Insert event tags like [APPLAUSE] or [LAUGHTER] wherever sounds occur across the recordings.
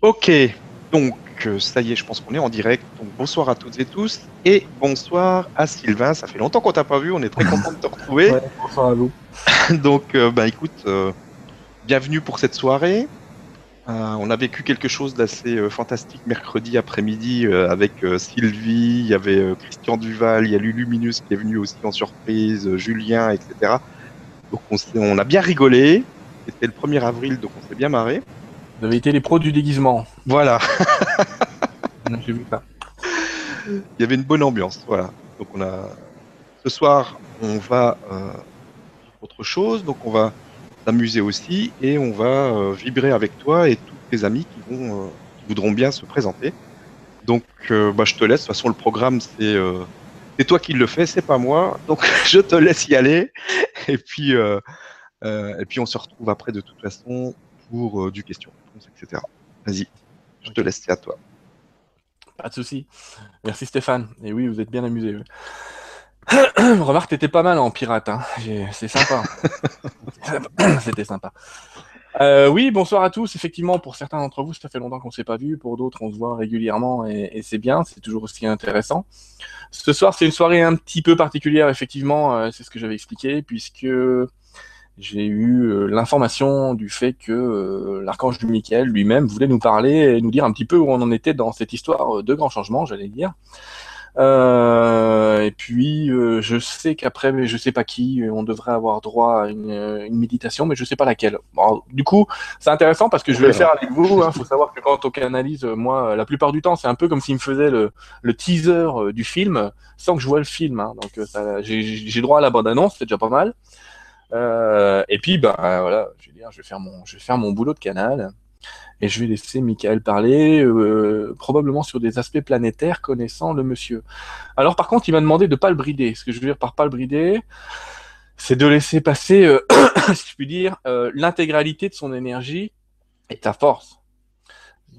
Ok, donc euh, ça y est, je pense qu'on est en direct. Donc bonsoir à toutes et tous et bonsoir à Sylvain. Ça fait longtemps qu'on t'a pas vu, on est très content de te retrouver. Ouais, bonsoir à vous. [LAUGHS] donc euh, bah écoute, euh, bienvenue pour cette soirée. Euh, on a vécu quelque chose d'assez fantastique mercredi après-midi avec Sylvie, il y avait Christian Duval, il y a Luluminus qui est venu aussi en surprise, Julien, etc. Donc on, on a bien rigolé. C'était le 1er avril, donc on s'est bien marré. Vous avez été les pros du déguisement. Voilà. J'ai vu ça. il y avait une bonne ambiance. Voilà. Donc on a ce soir, on va euh, autre chose. Donc on va s'amuser aussi et on va euh, vibrer avec toi et tous tes amis qui vont, euh, qui voudront bien se présenter. Donc bah, je te laisse. De toute façon, le programme c'est c'est toi qui le fais, c'est pas moi. Donc [LAUGHS] je te laisse y aller. Et puis et puis on se retrouve après de toute façon euh, du question, etc. Vas-y. Je te laisse, c'est à toi. Pas de souci. Merci Stéphane. Et oui, vous êtes bien amusé. [CLEARS THROAT] Remarque, t'étais pas mal en pirate. Hein. C'est sympa. [CLEARS THROAT] C'était sympa. Euh, oui, bonsoir à tous. Effectivement, pour certains d'entre vous, ça fait longtemps qu'on ne s'est pas vu. Pour d'autres, on se voit régulièrement et, et c'est bien. C'est toujours aussi intéressant. Ce soir, c'est une soirée un petit peu particulière. Effectivement, euh, c'est ce que j'avais expliqué, puisque j'ai eu euh, l'information du fait que euh, l'archange du Michael lui-même voulait nous parler et nous dire un petit peu où on en était dans cette histoire de grands changements, j'allais dire. Euh, et puis, euh, je sais qu'après, mais je sais pas qui, on devrait avoir droit à une, euh, une méditation, mais je sais pas laquelle. Bon, du coup, c'est intéressant parce que je vais le faire avec vous. Il [LAUGHS] faut savoir que quand on canalise, euh, moi, la plupart du temps, c'est un peu comme s'il me faisait le, le teaser euh, du film sans que je vois le film. hein. Donc, euh, j'ai droit à la bande-annonce, c'est déjà pas mal. Euh, et puis, bah, voilà, je vais faire mon, boulot de canal. Et je vais laisser Michael parler, euh, probablement sur des aspects planétaires, connaissant le monsieur. Alors, par contre, il m'a demandé de pas le brider. Ce que je veux dire par pas le brider, c'est de laisser passer, euh, [COUGHS] je puis dire, l'intégralité de son énergie et de sa force.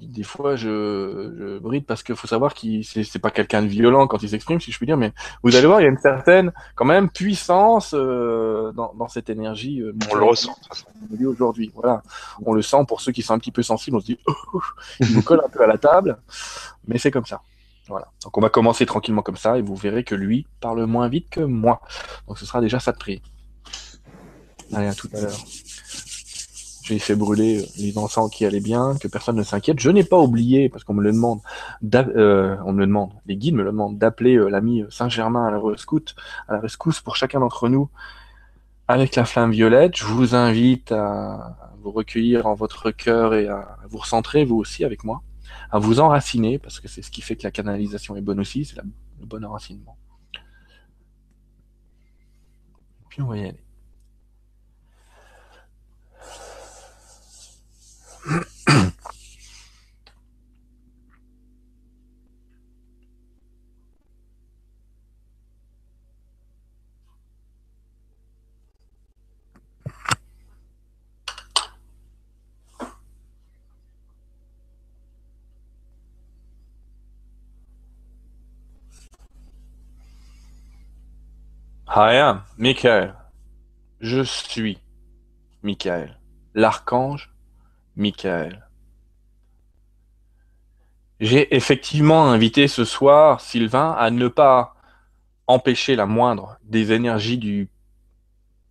Des fois, je, je bride parce qu'il faut savoir qu'il c'est pas quelqu'un de violent quand il s'exprime, si je puis dire, mais vous allez voir, il y a une certaine, quand même, puissance euh, dans, dans cette énergie. euh, On le ressent de toute façon. aujourd'hui, aujourd'hui. Voilà, on le sent pour ceux qui sont un petit peu sensibles, on se dit, [LAUGHS] oh, il nous colle un peu à la table, mais c'est comme ça. Voilà. Donc on va commencer tranquillement comme ça et vous verrez que lui parle moins vite que moi. Donc ce sera déjà ça de prix. Allez, à tout à l'heure. J'ai fait brûler les encens qui allaient bien, que personne ne s'inquiète. Je n'ai pas oublié, parce qu'on me le demande, euh, on me demande, les guides me le demandent, d'appeler euh, l'ami Saint-Germain à la rescousse, à la rescousse pour chacun d'entre nous avec la flamme violette. Je vous invite à vous recueillir en votre cœur et à vous recentrer, vous aussi, avec moi, à vous enraciner, parce que c'est ce qui fait que la canalisation est bonne aussi, c'est le bon enracinement. Puis on va y aller. I am Michael. Je suis Michael. L'archange Michael. J'ai effectivement invité ce soir Sylvain à ne pas empêcher la moindre des énergies du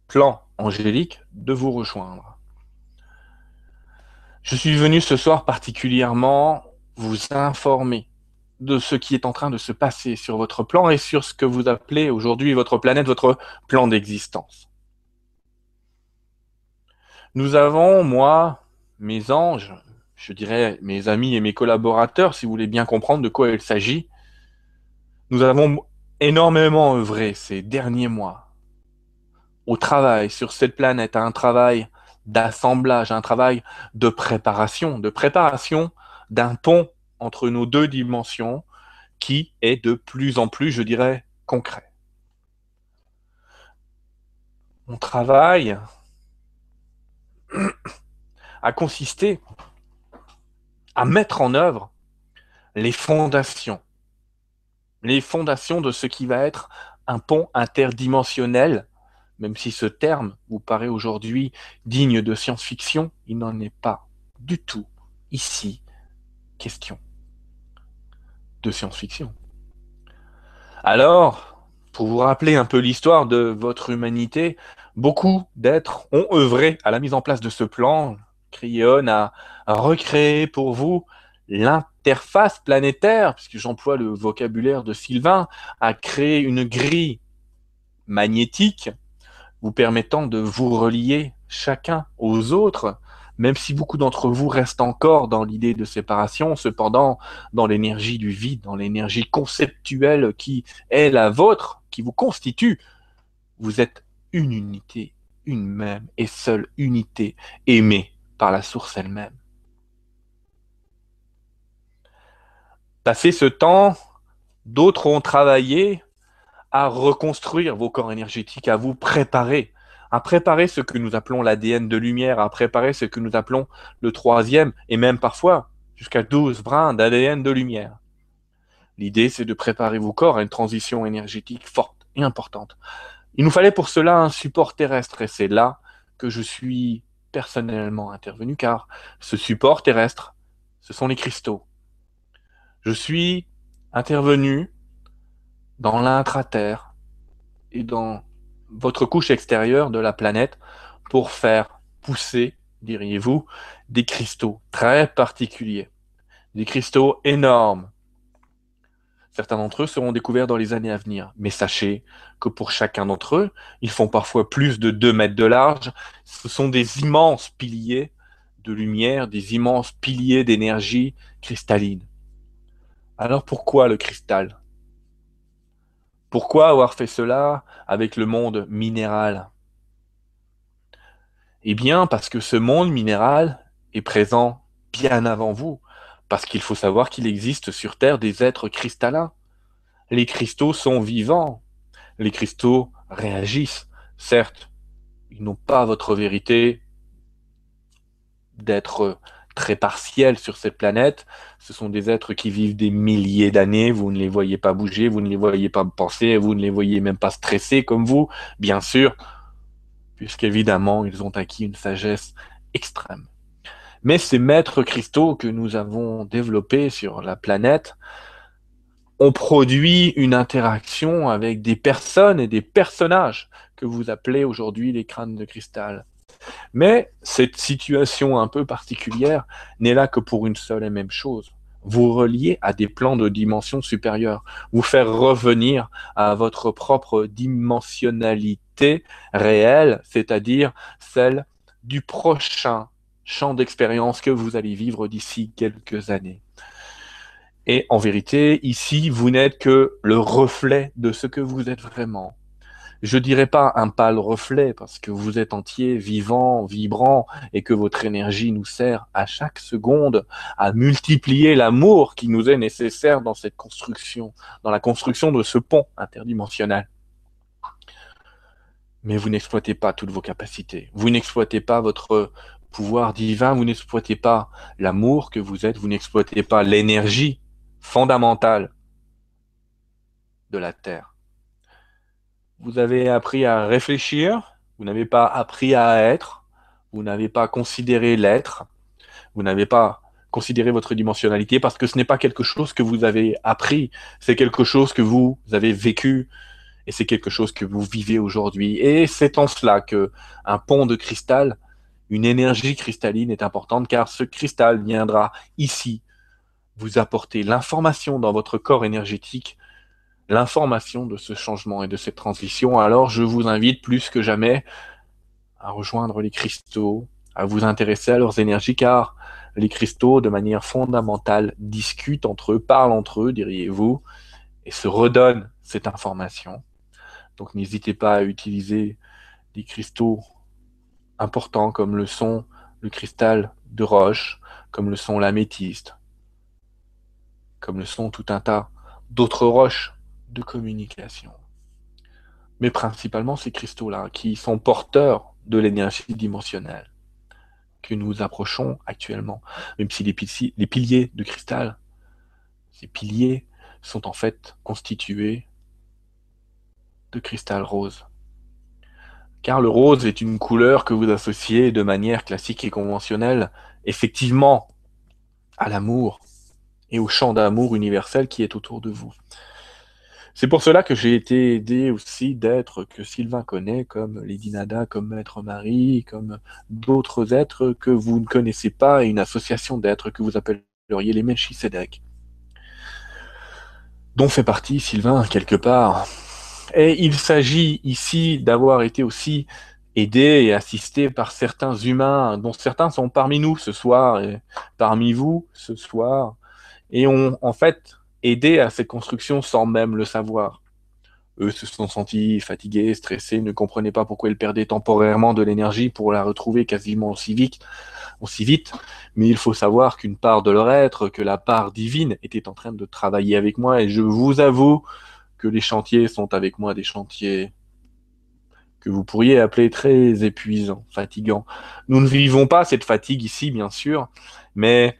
plan angélique de vous rejoindre. Je suis venu ce soir particulièrement vous informer de ce qui est en train de se passer sur votre plan et sur ce que vous appelez aujourd'hui votre planète, votre plan d'existence. Nous avons, moi, mes anges, je dirais mes amis et mes collaborateurs, si vous voulez bien comprendre de quoi il s'agit, nous avons énormément œuvré ces derniers mois au travail sur cette planète, à un travail d'assemblage, un travail de préparation, de préparation d'un pont entre nos deux dimensions qui est de plus en plus, je dirais, concret. Mon travail [CLEARS THROAT] a consisté à mettre en œuvre les fondations, les fondations de ce qui va être un pont interdimensionnel, même si ce terme vous paraît aujourd'hui digne de science-fiction, il n'en est pas du tout ici question de science-fiction. Alors, pour vous rappeler un peu l'histoire de votre humanité, beaucoup d'êtres ont œuvré à la mise en place de ce plan. Cryon a recréé pour vous l'interface planétaire, puisque j'emploie le vocabulaire de Sylvain, a créé une grille magnétique vous permettant de vous relier chacun aux autres, même si beaucoup d'entre vous restent encore dans l'idée de séparation, cependant, dans l'énergie du vide, dans l'énergie conceptuelle qui est la vôtre, qui vous constitue, vous êtes une unité, une même et seule unité, aimée par la source elle-même. Passé ce temps, d'autres ont travaillé à reconstruire vos corps énergétiques, à vous préparer, à préparer ce que nous appelons l'ADN de lumière, à préparer ce que nous appelons le troisième, et même parfois jusqu'à 12 brins d'ADN de lumière. L'idée, c'est de préparer vos corps à une transition énergétique forte et importante. Il nous fallait pour cela un support terrestre, et c'est là que je suis personnellement intervenu, car ce support terrestre, ce sont les cristaux. Je suis intervenu dans l'intraterre et dans votre couche extérieure de la planète pour faire pousser, diriez-vous, des cristaux très particuliers. Des cristaux énormes. Certains d'entre eux seront découverts dans les années à venir. Mais sachez que pour chacun d'entre eux, ils font parfois plus de 2 mètres de large. Ce sont des immenses piliers de lumière, des immenses piliers d'énergie cristalline. Alors pourquoi le cristal? Pourquoi avoir fait cela avec le monde minéral? Eh bien, parce que ce monde minéral est présent bien avant vous, parce qu'il faut savoir qu'il existe sur Terre des êtres cristallins. Les cristaux sont vivants, les cristaux réagissent. Certes, ils n'ont pas votre vérité d'être très partiels sur cette planète. Ce sont des êtres qui vivent des milliers d'années. Vous ne les voyez pas bouger, vous ne les voyez pas penser, vous ne les voyez même pas stresser comme vous, bien sûr, puisqu'évidemment, ils ont acquis une sagesse extrême. Mais ces maîtres cristaux que nous avons développés sur la planète ont produit une interaction avec des personnes et des personnages que vous appelez aujourd'hui les crânes de cristal. Mais cette situation un peu particulière n'est là que pour une seule et même chose. Vous relier à des plans de dimension supérieure, vous faire revenir à votre propre dimensionnalité réelle, c'est-à-dire celle du prochain champ d'expérience que vous allez vivre d'ici quelques années. Et en vérité, ici, vous n'êtes que le reflet de ce que vous êtes vraiment je dirais pas un pâle reflet parce que vous êtes entier, vivant, vibrant et que votre énergie nous sert à chaque seconde à multiplier l'amour qui nous est nécessaire dans cette construction, dans la construction de ce pont interdimensionnel. Mais vous n'exploitez pas toutes vos capacités. Vous n'exploitez pas votre pouvoir divin, vous n'exploitez pas l'amour que vous êtes, vous n'exploitez pas l'énergie fondamentale de la Terre vous avez appris à réfléchir, vous n'avez pas appris à être, vous n'avez pas considéré l'être, vous n'avez pas considéré votre dimensionnalité parce que ce n'est pas quelque chose que vous avez appris, c'est quelque chose que vous avez vécu et c'est quelque chose que vous vivez aujourd'hui. Et c'est en cela que un pont de cristal, une énergie cristalline est importante car ce cristal viendra ici vous apporter l'information dans votre corps énergétique l'information de ce changement et de cette transition, alors je vous invite plus que jamais à rejoindre les cristaux, à vous intéresser à leurs énergies, car les cristaux, de manière fondamentale, discutent entre eux, parlent entre eux, diriez-vous, et se redonnent cette information. Donc n'hésitez pas à utiliser des cristaux importants comme le sont le cristal de roche, comme le sont l'améthyste, comme le sont tout un tas d'autres roches de communication. Mais principalement ces cristaux-là, qui sont porteurs de l'énergie dimensionnelle que nous approchons actuellement. Même si les, piliers de cristal, ces piliers sont en fait constitués de cristal rose. Car le rose est une couleur que vous associez de manière classique et conventionnelle, effectivement, à l'amour, et au champ d'amour universel qui est autour de vous. C'est pour cela que j'ai été aidé aussi d'êtres que Sylvain connaît, comme Lady Nada, comme Maître Marie, comme d'autres êtres que vous ne connaissez pas, et une association d'êtres que vous appelleriez les Melchisedec, dont fait partie Sylvain quelque part. Et il s'agit ici d'avoir été aussi aidé et assisté par certains humains, dont certains sont parmi nous ce soir, et parmi vous ce soir, et ont en fait aidé à cette construction sans même le savoir. Eux se sont sentis fatigués, stressés, ne comprenaient pas pourquoi ils perdaient temporairement de l'énergie pour la retrouver quasiment aussi vite, aussi vite. Mais il faut savoir qu'une part de leur être, que la part divine, était en train de travailler avec moi. Et je vous avoue que les chantiers sont avec moi des chantiers que vous pourriez appeler très épuisants, fatigants. Nous ne vivons pas cette fatigue ici, bien sûr, mais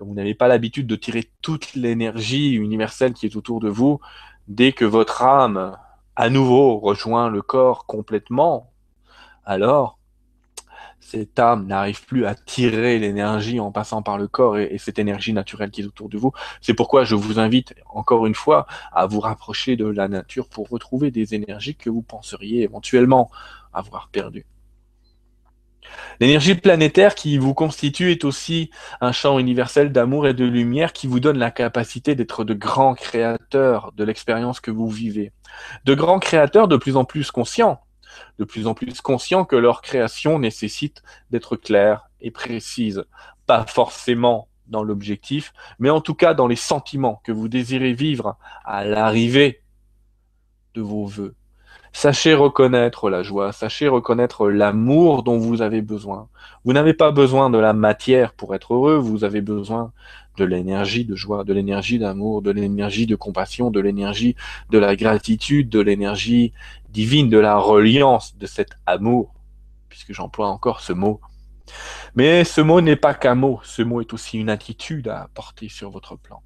vous n'avez pas l'habitude de tirer toute l'énergie universelle qui est autour de vous, dès que votre âme à nouveau rejoint le corps complètement, alors cette âme n'arrive plus à tirer l'énergie en passant par le corps et, cette énergie naturelle qui est autour de vous. C'est pourquoi je vous invite encore une fois à vous rapprocher de la nature pour retrouver des énergies que vous penseriez éventuellement avoir perdues. L'énergie planétaire qui vous constitue est aussi un champ universel d'amour et de lumière qui vous donne la capacité d'être de grands créateurs de l'expérience que vous vivez. De grands créateurs de plus en plus conscients, de plus en plus conscients que leur création nécessite d'être claire et précise, pas forcément dans l'objectif, mais en tout cas dans les sentiments que vous désirez vivre à l'arrivée de vos voeux. Sachez reconnaître la joie, sachez reconnaître l'amour dont vous avez besoin. Vous n'avez pas besoin de la matière pour être heureux, vous avez besoin de l'énergie de joie, de l'énergie d'amour, de l'énergie de compassion, de l'énergie de la gratitude, de l'énergie divine, de la reliance, de cet amour, puisque j'emploie encore ce mot. Mais ce mot n'est pas qu'un mot, ce mot est aussi une attitude à apporter sur votre plan.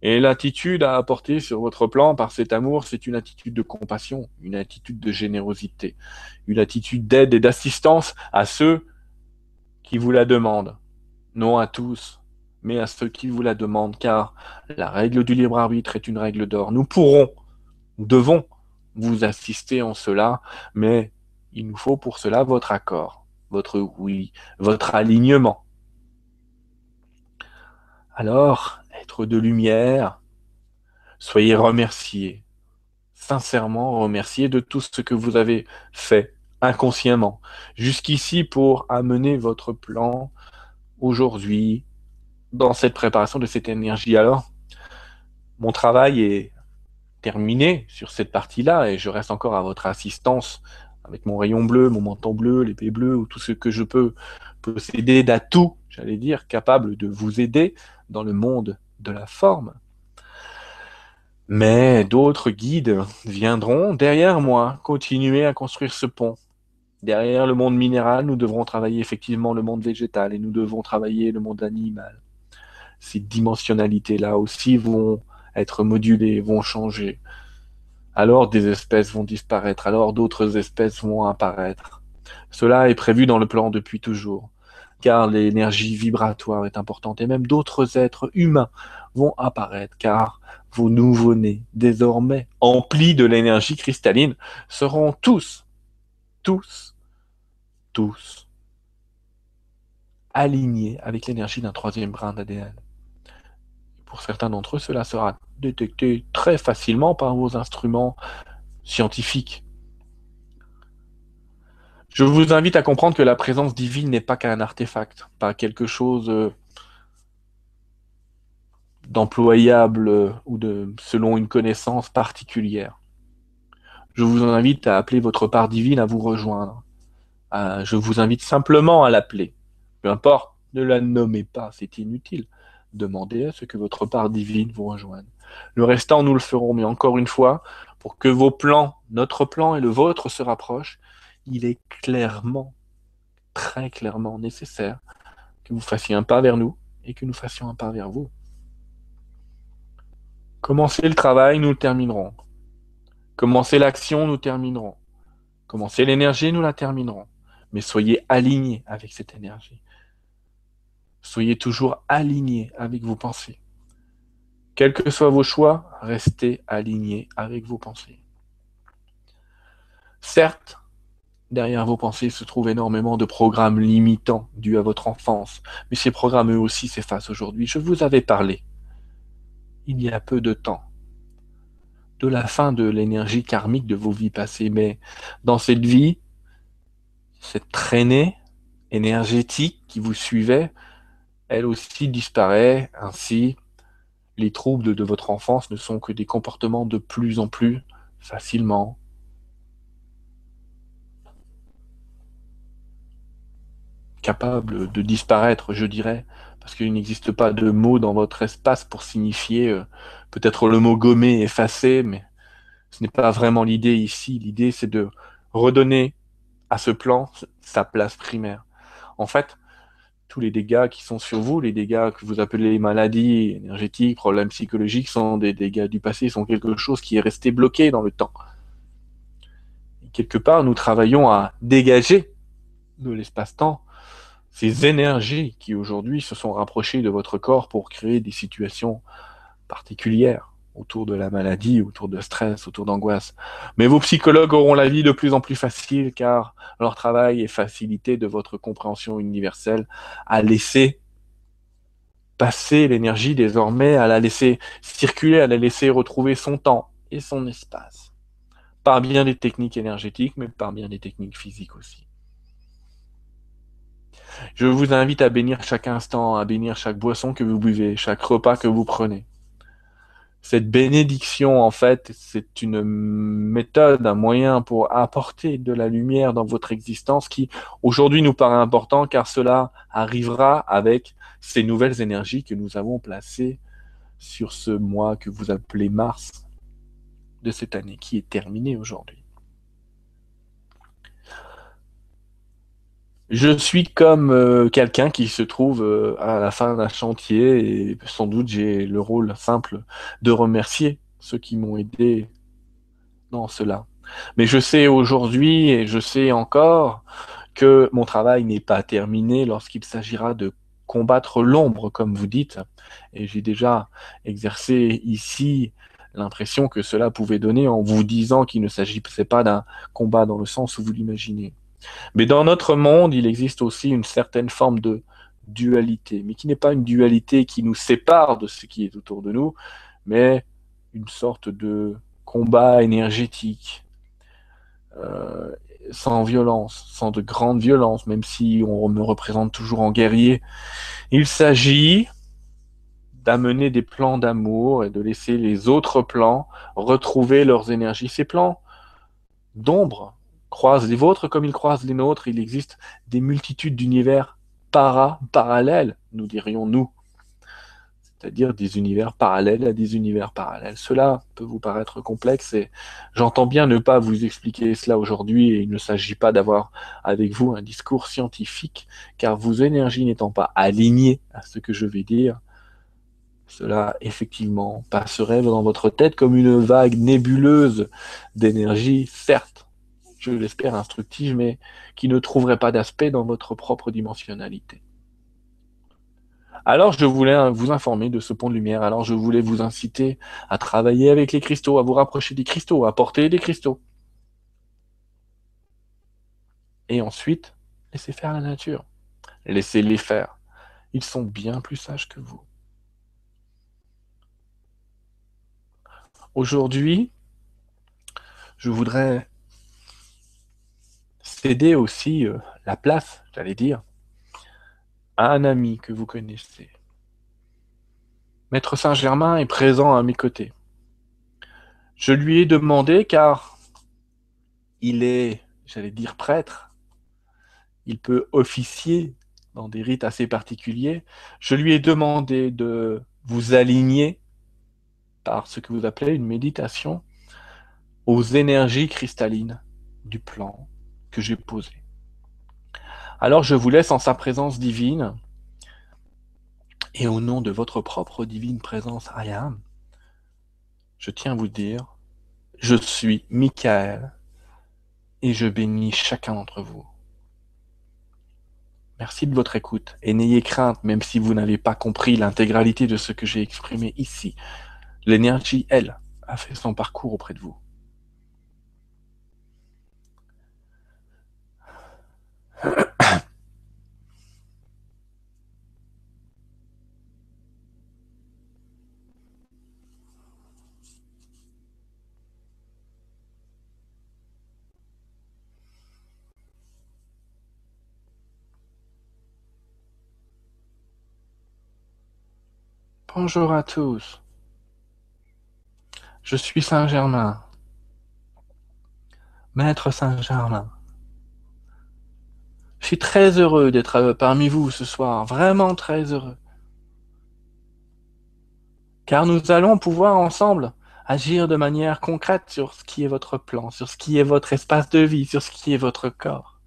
Et l'attitude à apporter sur votre plan par cet amour, c'est une attitude de compassion, une attitude de générosité, une attitude d'aide et d'assistance à ceux qui vous la demandent. Non à tous, mais à ceux qui vous la demandent, car la règle du libre arbitre est une règle d'or. Nous pourrons, nous devons vous assister en cela, mais il nous faut pour cela votre accord, votre oui, votre alignement. Alors, de lumière, soyez remerciés, sincèrement remerciés de tout ce que vous avez fait inconsciemment. Jusqu'ici pour amener votre plan aujourd'hui dans cette préparation de cette énergie. Alors, mon travail est terminé sur cette partie-là et je reste encore à votre assistance avec mon rayon bleu, mon menton bleu, l'épée bleue ou tout ce que je peux posséder d'atouts, j'allais dire, capable de vous aider dans le monde de la forme. Mais d'autres guides viendront derrière moi continuer à construire ce pont. Derrière le monde minéral, nous devrons travailler effectivement le monde végétal et nous devons travailler le monde animal. Ces dimensionnalités-là aussi vont être modulées, vont changer. Alors des espèces vont disparaître, alors d'autres espèces vont apparaître. Cela est prévu dans le plan depuis toujours car l'énergie vibratoire est importante, et même d'autres êtres humains vont apparaître, car vos nouveau-nés, désormais emplis de l'énergie cristalline, seront tous, tous, tous alignés avec l'énergie d'un troisième brin d'ADN. Pour certains d'entre eux, cela sera détecté très facilement par vos instruments scientifiques je vous invite à comprendre que la présence divine n'est pas qu'un artefact, pas quelque chose euh, d'employable euh, ou selon une connaissance particulière. Je vous invite à appeler votre part divine à vous rejoindre. je vous invite simplement à l'appeler. Peu importe, ne la nommez pas, c'est inutile. Demandez à ce que votre part divine vous rejoigne. Le restant, nous le ferons, mais encore une fois, pour que vos plans, notre plan et le vôtre se rapprochent, il est clairement, très clairement nécessaire que vous fassiez un pas vers nous et que nous fassions un pas vers vous. Commencez le travail, nous le terminerons. Commencez l'action, nous terminerons. Commencez l'énergie, nous la terminerons. Mais soyez alignés avec cette énergie. Soyez toujours alignés avec vos pensées. Quels que soient vos choix, restez alignés avec vos pensées. Certes, derrière vos pensées se trouvent énormément de programmes limitants dus à votre enfance, mais ces programmes eux aussi s'effacent aujourd'hui. Je vous avais parlé, il y a peu de temps, de la fin de l'énergie karmique de vos vies passées, mais dans cette vie, cette traînée énergétique qui vous suivait, elle aussi disparaît. Ainsi, les troubles de votre enfance ne sont que des comportements de plus en plus facilement capables de disparaître, je dirais, parce qu'il n'existe pas de mot dans votre espace pour signifier euh, peut-être le mot gommé, effacé, mais ce n'est pas vraiment l'idée ici. L'idée, c'est de redonner à ce plan sa place primaire. En fait, tous les dégâts qui sont sur vous, les dégâts que vous appelez maladies énergétiques, problèmes psychologiques, sont des dégâts du passé, sont quelque chose qui est resté bloqué dans le temps. Quelque part, nous travaillons à dégager de l'espace-temps ces énergies qui aujourd'hui se sont rapprochées de votre corps pour créer des situations particulières autour de la maladie, autour de stress, autour d'angoisse. Mais vos psychologues auront la vie de plus en plus facile car leur travail est facilité de votre compréhension universelle à laisser passer l'énergie désormais, à la laisser circuler, à la laisser retrouver son temps et son espace. Par bien des techniques énergétiques, mais par bien des techniques physiques aussi. Je vous invite à bénir chaque instant, à bénir chaque boisson que vous buvez, chaque repas que vous prenez cette bénédiction, en fait, c'est une méthode, un moyen pour apporter de la lumière dans votre existence qui, aujourd'hui, nous paraît important car cela arrivera avec ces nouvelles énergies que nous avons placées sur ce mois que vous appelez mars de cette année qui est terminé aujourd'hui. Je suis comme euh, quelqu'un qui se trouve euh, à la fin d'un chantier et sans doute j'ai le rôle simple de remercier ceux qui m'ont aidé dans cela. Mais je sais aujourd'hui et je sais encore que mon travail n'est pas terminé lorsqu'il s'agira de combattre l'ombre, comme vous dites. Et j'ai déjà exercé ici l'impression que cela pouvait donner en vous disant qu'il ne s'agissait pas d'un combat dans le sens où vous l'imaginez. Mais dans notre monde, il existe aussi une certaine forme de dualité, mais qui n'est pas une dualité qui nous sépare de ce qui est autour de nous, mais une sorte de combat énergétique, euh, sans violence, sans de grande violence, même si on me représente toujours en guerrier. Il s'agit d'amener des plans d'amour et de laisser les autres plans retrouver leurs énergies. Ces plans d'ombre croisent les vôtres comme ils croisent les nôtres. Il existe des multitudes d'univers para, parallèles, nous dirions-nous. C'est-à-dire des univers parallèles à des univers parallèles. Cela peut vous paraître complexe et j'entends bien ne pas vous expliquer cela aujourd'hui il ne s'agit pas d'avoir avec vous un discours scientifique car vos énergies n'étant pas alignées à ce que je vais dire, cela effectivement passerait dans votre tête comme une vague nébuleuse d'énergie, certes, je l'espère, instructive, mais qui ne trouverait pas d'aspect dans votre propre dimensionnalité. Alors je voulais vous informer de ce pont de lumière, alors je voulais vous inciter à travailler avec les cristaux, à vous rapprocher des cristaux, à porter des cristaux. Et ensuite, laissez faire la nature. Laissez-les faire. Ils sont bien plus sages que vous. Aujourd'hui, je voudrais céder aussi euh, la place, j'allais dire, à un ami que vous connaissez. Maître Saint-Germain est présent à mes côtés. Je lui ai demandé, car il est, j'allais dire, prêtre, il peut officier dans des rites assez particuliers, je lui ai demandé de vous aligner par ce que vous appelez une méditation aux énergies cristallines du plan que j'ai posé. Alors je vous laisse en sa présence divine et au nom de votre propre divine présence I je tiens à vous dire, je suis Michael et je bénis chacun d'entre vous. Merci de votre écoute et n'ayez crainte, même si vous n'avez pas compris l'intégralité de ce que j'ai exprimé ici. L'énergie, elle, a fait son parcours auprès de vous. Bonjour à tous. Je suis Saint-Germain. Maître Saint-Germain. Je suis très heureux d'être parmi vous ce soir, vraiment très heureux. Car nous allons pouvoir ensemble agir de manière concrète sur ce qui est votre plan, sur ce qui est votre espace de vie, sur ce qui est votre corps.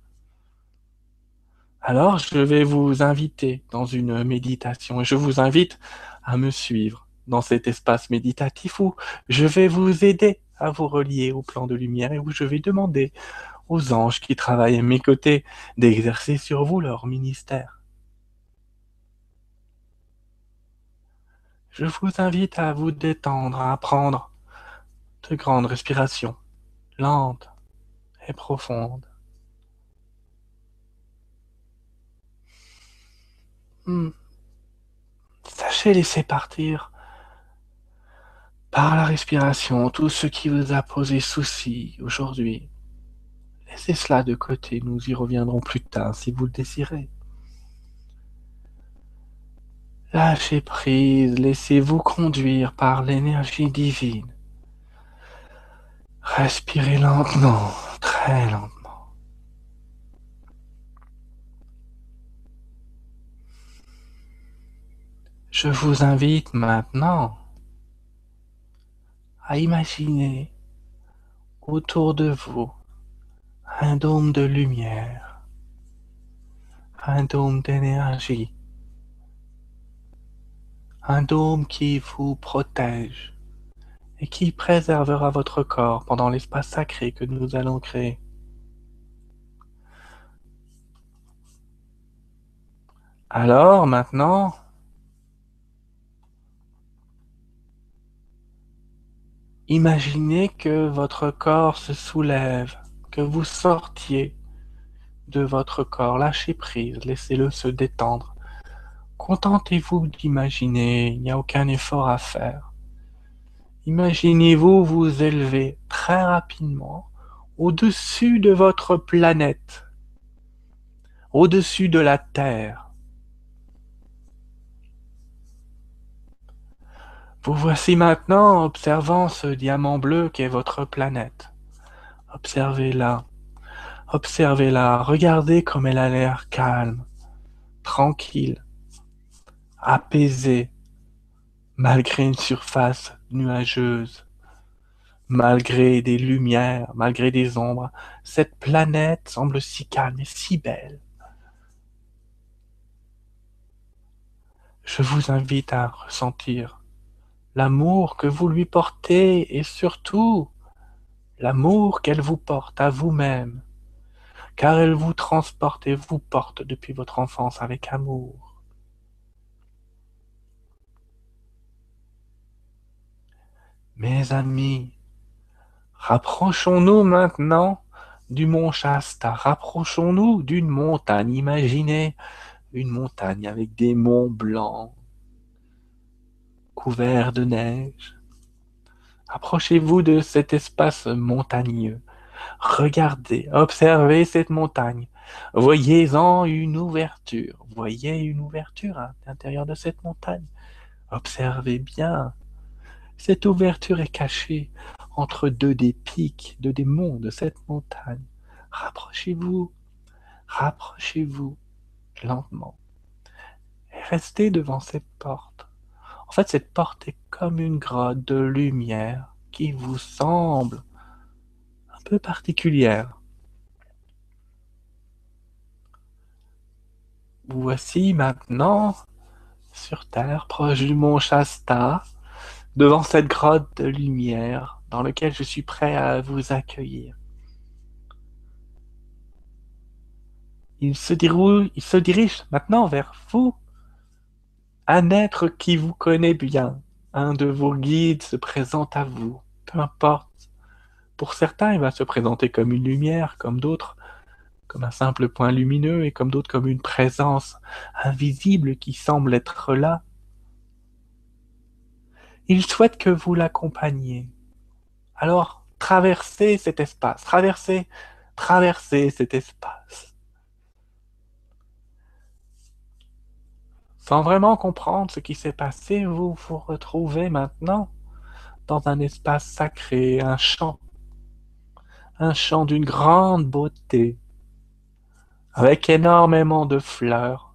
Alors, je vais vous inviter dans une méditation et je vous invite à me suivre dans cet espace méditatif où je vais vous aider à vous relier au plan de lumière et où je vais demander aux anges qui travaillent à mes côtés d'exercer sur vous leur ministère. Je vous invite à vous détendre, à prendre de grandes respirations, lentes et profondes. Hmm. Sachez laisser partir par la respiration tout ce qui vous a posé souci aujourd'hui. Laissez cela de côté, nous y reviendrons plus tard si vous le désirez. Lâchez prise, laissez-vous conduire par l'énergie divine. Respirez lentement, très lentement. Je vous invite maintenant à imaginer autour de vous un dôme de lumière, un dôme d'énergie, un dôme qui vous protège et qui préservera votre corps pendant l'espace sacré que nous allons créer. Alors maintenant, Imaginez que votre corps se soulève, que vous sortiez de votre corps, lâchez prise, laissez-le se détendre. Contentez-vous d'imaginer, il n'y a aucun effort à faire. Imaginez-vous vous élever très rapidement au-dessus de votre planète, au-dessus de la Terre. Vous voici maintenant observant ce diamant bleu qui est votre planète. Observez-la. Observez-la. Regardez comme elle a l'air calme, tranquille, apaisée, malgré une surface nuageuse, malgré des lumières, malgré des ombres. Cette planète semble si calme et si belle. Je vous invite à ressentir l'amour que vous lui portez et surtout l'amour qu'elle vous porte à vous-même, car elle vous transporte et vous porte depuis votre enfance avec amour. Mes amis, rapprochons-nous maintenant du mont Shasta, rapprochons-nous d'une montagne, imaginez une montagne avec des monts blancs, couvert de neige. Approchez-vous de cet espace montagneux. Regardez, observez cette montagne. Voyez-en une ouverture. Voyez une ouverture à l'intérieur de cette montagne. Observez bien. Cette ouverture est cachée entre deux des pics, deux des monts de cette montagne. Rapprochez-vous, rapprochez-vous lentement restez devant cette porte. En fait, cette porte est comme une grotte de lumière qui vous semble un peu particulière. Voici maintenant sur Terre, proche du mont Shasta, devant cette grotte de lumière dans laquelle je suis prêt à vous accueillir. Il se dirige maintenant vers vous un être qui vous connaît bien, un de vos guides se présente à vous, peu importe. Pour certains, il va se présenter comme une lumière, comme d'autres comme un simple point lumineux et comme d'autres comme une présence invisible qui semble être là. Il souhaite que vous l'accompagniez. Alors, traversez cet espace, traversez, traversez cet espace. Sans vraiment comprendre ce qui s'est passé, vous vous retrouvez maintenant dans un espace sacré, un champ, un champ d'une grande beauté, avec énormément de fleurs.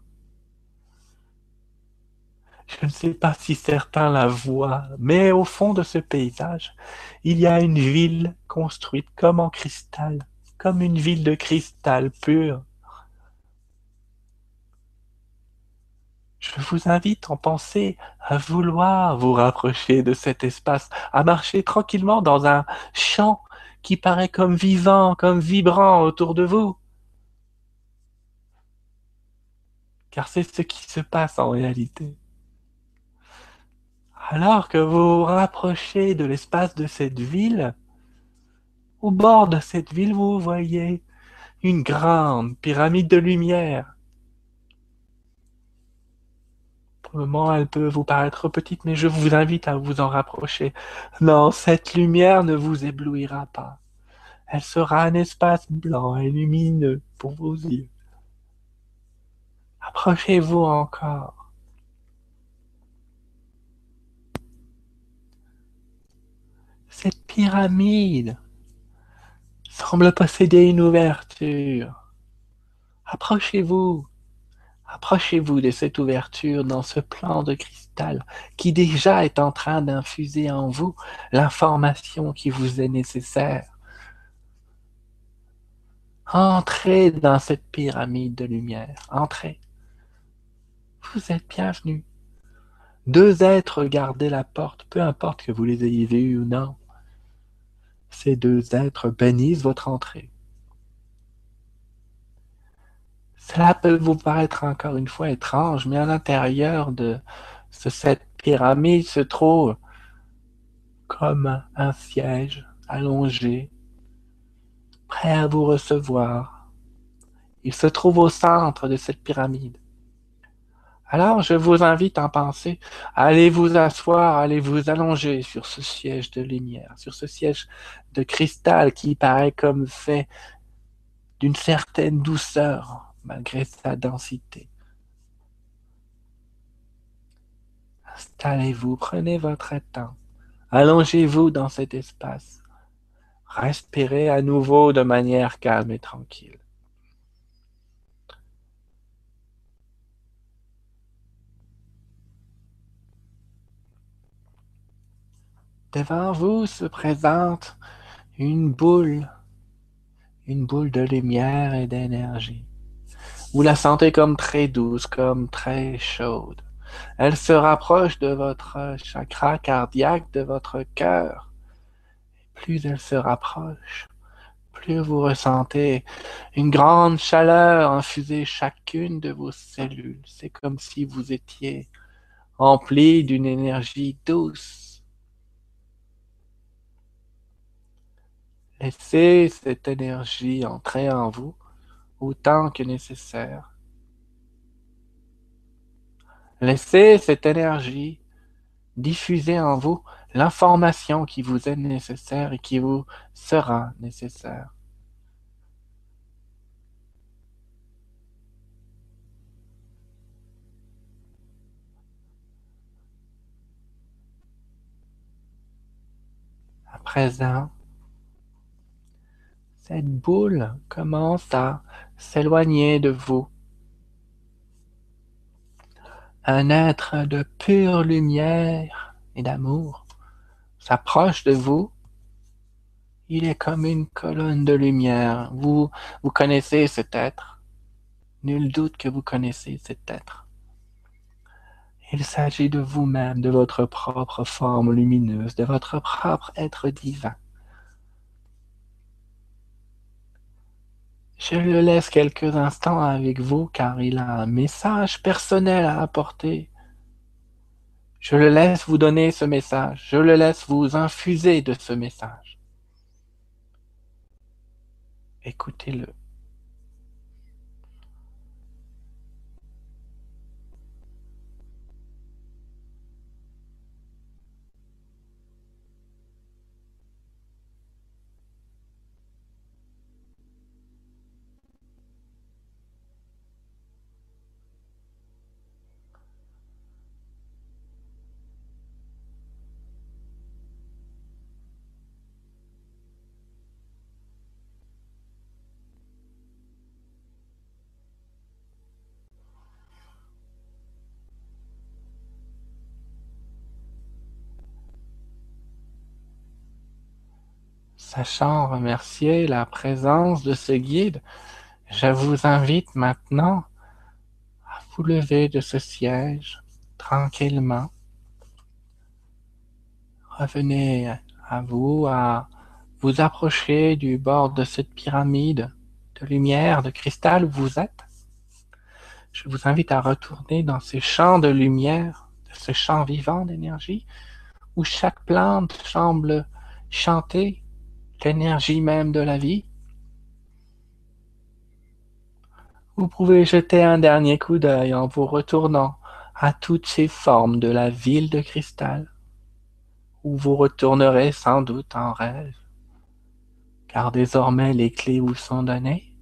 Je ne sais pas si certains la voient, mais au fond de ce paysage, il y a une ville construite comme en cristal, comme une ville de cristal pur. Je vous invite en pensée à vouloir vous rapprocher de cet espace, à marcher tranquillement dans un champ qui paraît comme vivant, comme vibrant autour de vous. car c'est ce qui se passe en réalité. Alors que vous vous rapprochez de l'espace de cette ville, au bord de cette ville, vous voyez une grande pyramide de lumière. Moment, elle peut vous paraître petite, mais je vous invite à vous en rapprocher. Non, cette lumière ne vous éblouira pas. Elle sera un espace blanc et lumineux pour vos yeux. Approchez-vous encore. Cette pyramide semble posséder une ouverture. Approchez-vous. Approchez-vous de cette ouverture dans ce plan de cristal qui déjà est en train d'infuser en vous l'information qui vous est nécessaire. Entrez dans cette pyramide de lumière. Entrez vous êtes bienvenus. Deux êtres gardaient la porte, peu importe que vous les ayez vus ou non. Ces deux êtres bénissent votre entrée. Cela peut vous paraître encore une fois étrange, mais à l'intérieur de cette pyramide se trouve comme un siège allongé, prêt à vous recevoir. Il se trouve au centre de cette pyramide. Alors, je vous invite en penser, allez vous asseoir, allez vous allonger sur ce siège de lumière, sur ce siège de cristal qui paraît comme fait d'une certaine douceur malgré sa densité. Installez-vous, prenez votre temps, allongez-vous dans cet espace, respirez à nouveau de manière calme et tranquille. Devant vous se présente une boule, une boule de lumière et d'énergie. Vous la sentez comme très douce, comme très chaude. Elle se rapproche de votre chakra cardiaque, de votre cœur. Plus elle se rapproche, plus vous ressentez une grande chaleur infuser chacune de vos cellules. C'est comme si vous étiez empli d'une énergie douce Laissez cette énergie entrer en vous autant que nécessaire. Laissez cette énergie diffuser en vous l'information qui vous est nécessaire et qui vous sera nécessaire. À présent, cette boule commence à s'éloigner de vous. Un être de pure lumière et d'amour s'approche de vous. Il est comme une colonne de lumière. Vous, connaissez cet être. Nul doute que vous connaissez cet être. Il s'agit de vous-même, de votre propre forme lumineuse, de votre propre être divin. Je le laisse quelques instants avec vous car il a un message personnel à apporter. Je le laisse vous donner ce message. Je le laisse vous infuser de ce message. Écoutez-le. Sachant remercier la présence de ce guide, je vous invite maintenant à vous lever de ce siège tranquillement. Revenez à vous, à vous approcher du bord de cette pyramide de lumière, de cristal où vous êtes. Je vous invite à retourner dans ces champs de lumière, de ce champ vivant d'énergie, où chaque plante semble chanter l'énergie même de la vie. Vous pouvez jeter un dernier coup d'œil en vous retournant à toutes ces formes de la ville de cristal, où vous retournerez sans doute en rêve, car désormais les clés vous sont données.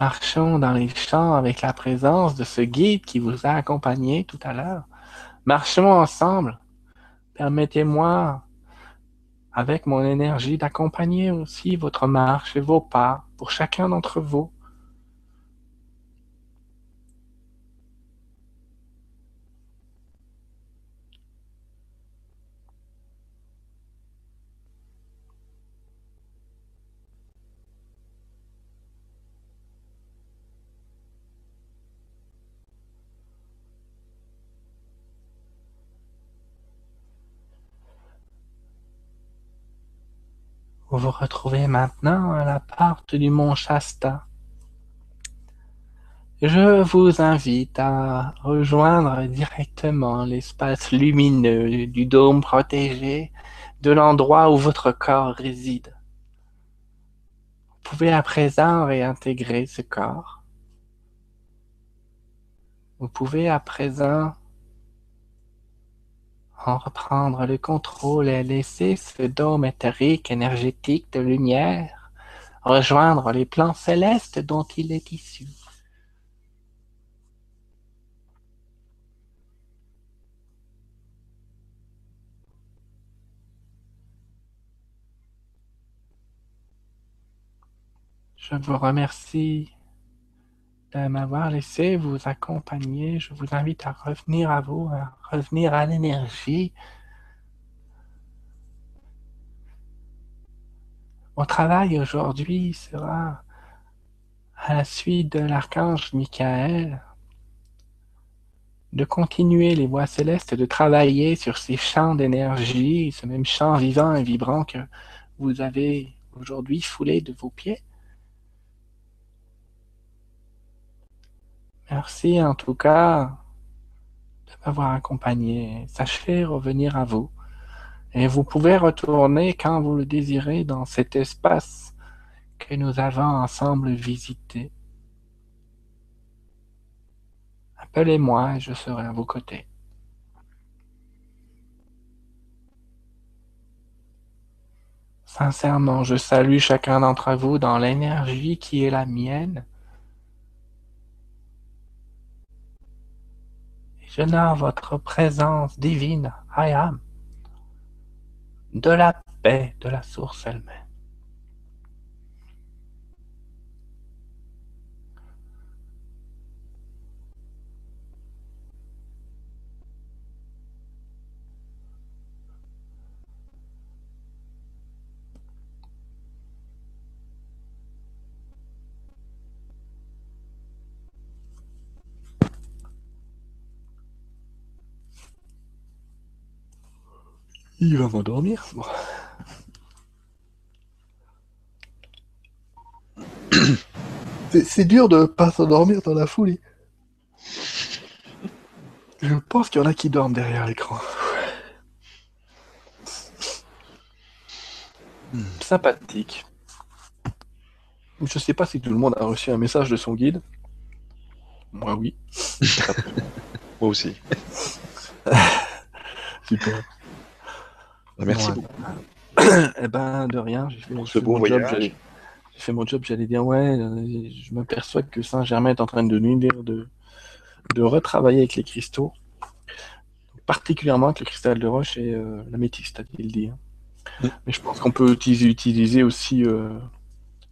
Marchons dans les champs avec la présence de ce guide qui vous a accompagné tout à l'heure. Marchons ensemble. Permettez-moi, avec mon énergie, d'accompagner aussi votre marche et vos pas pour chacun d'entre vous. Vous vous retrouvez maintenant à la porte du mont Shasta. Je vous invite à rejoindre directement l'espace lumineux du dôme protégé de l'endroit où votre corps réside. Vous pouvez à présent réintégrer ce corps. Vous pouvez à présent en reprendre le contrôle et laisser ce dôme éthérique énergétique de lumière rejoindre les plans célestes dont il est issu. Je vous remercie de m'avoir laissé vous accompagner. Je vous invite à revenir à vous, à revenir à l'énergie. Mon travail aujourd'hui sera à la suite de l'archange Michael de continuer les voies célestes, de travailler sur ces champs d'énergie, ce même champ vivant et vibrant que vous avez aujourd'hui foulé de vos pieds. Merci en tout cas de m'avoir accompagné. Sachez revenir à vous. Et vous pouvez retourner quand vous le désirez dans cet espace que nous avons ensemble visité. Appelez-moi et je serai à vos côtés. Sincèrement, je salue chacun d'entre vous dans l'énergie qui est la mienne J'honore votre présence divine, I de la paix de la source elle-même. Il va m'endormir. [COUGHS] C'est dur de pas s'endormir dans la folie. Je pense qu'il y en a qui dorment derrière l'écran. Hmm, sympathique. Je sais pas si tout le monde a reçu un message de son guide. Moi, oui. [LAUGHS] Moi aussi. [LAUGHS] Super. Merci beaucoup. [COUGHS] eh ben, de rien. J'ai fait, bon voyage. J'ai fait mon job, j'allais dire, ouais, euh, je m'aperçois que Saint-Germain est en train de nous dire de, de retravailler avec les cristaux, particulièrement avec le cristal de roche et euh, la métiste, il dit. Hein. Mm. Mais je pense qu'on peut utiliser, aussi euh,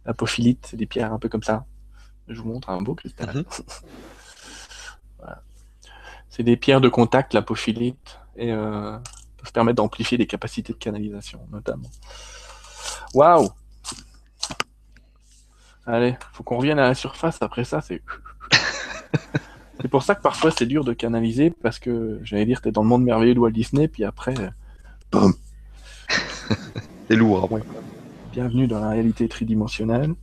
la pophylite, des pierres un peu comme ça. Je vous montre un beau cristal. Mm-hmm. [LAUGHS] C'est des pierres de contact, la pophylite, et euh, peuvent permettre d'amplifier des capacités de canalisation, notamment. Waouh Allez, faut qu'on revienne à la surface. Après ça, c'est. [LAUGHS] c'est pour ça que parfois c'est dur de canaliser parce que j'allais dire t'es dans le monde merveilleux de Walt Disney, puis après. c'est [LAUGHS] lourd après. Bienvenue dans la réalité tridimensionnelle.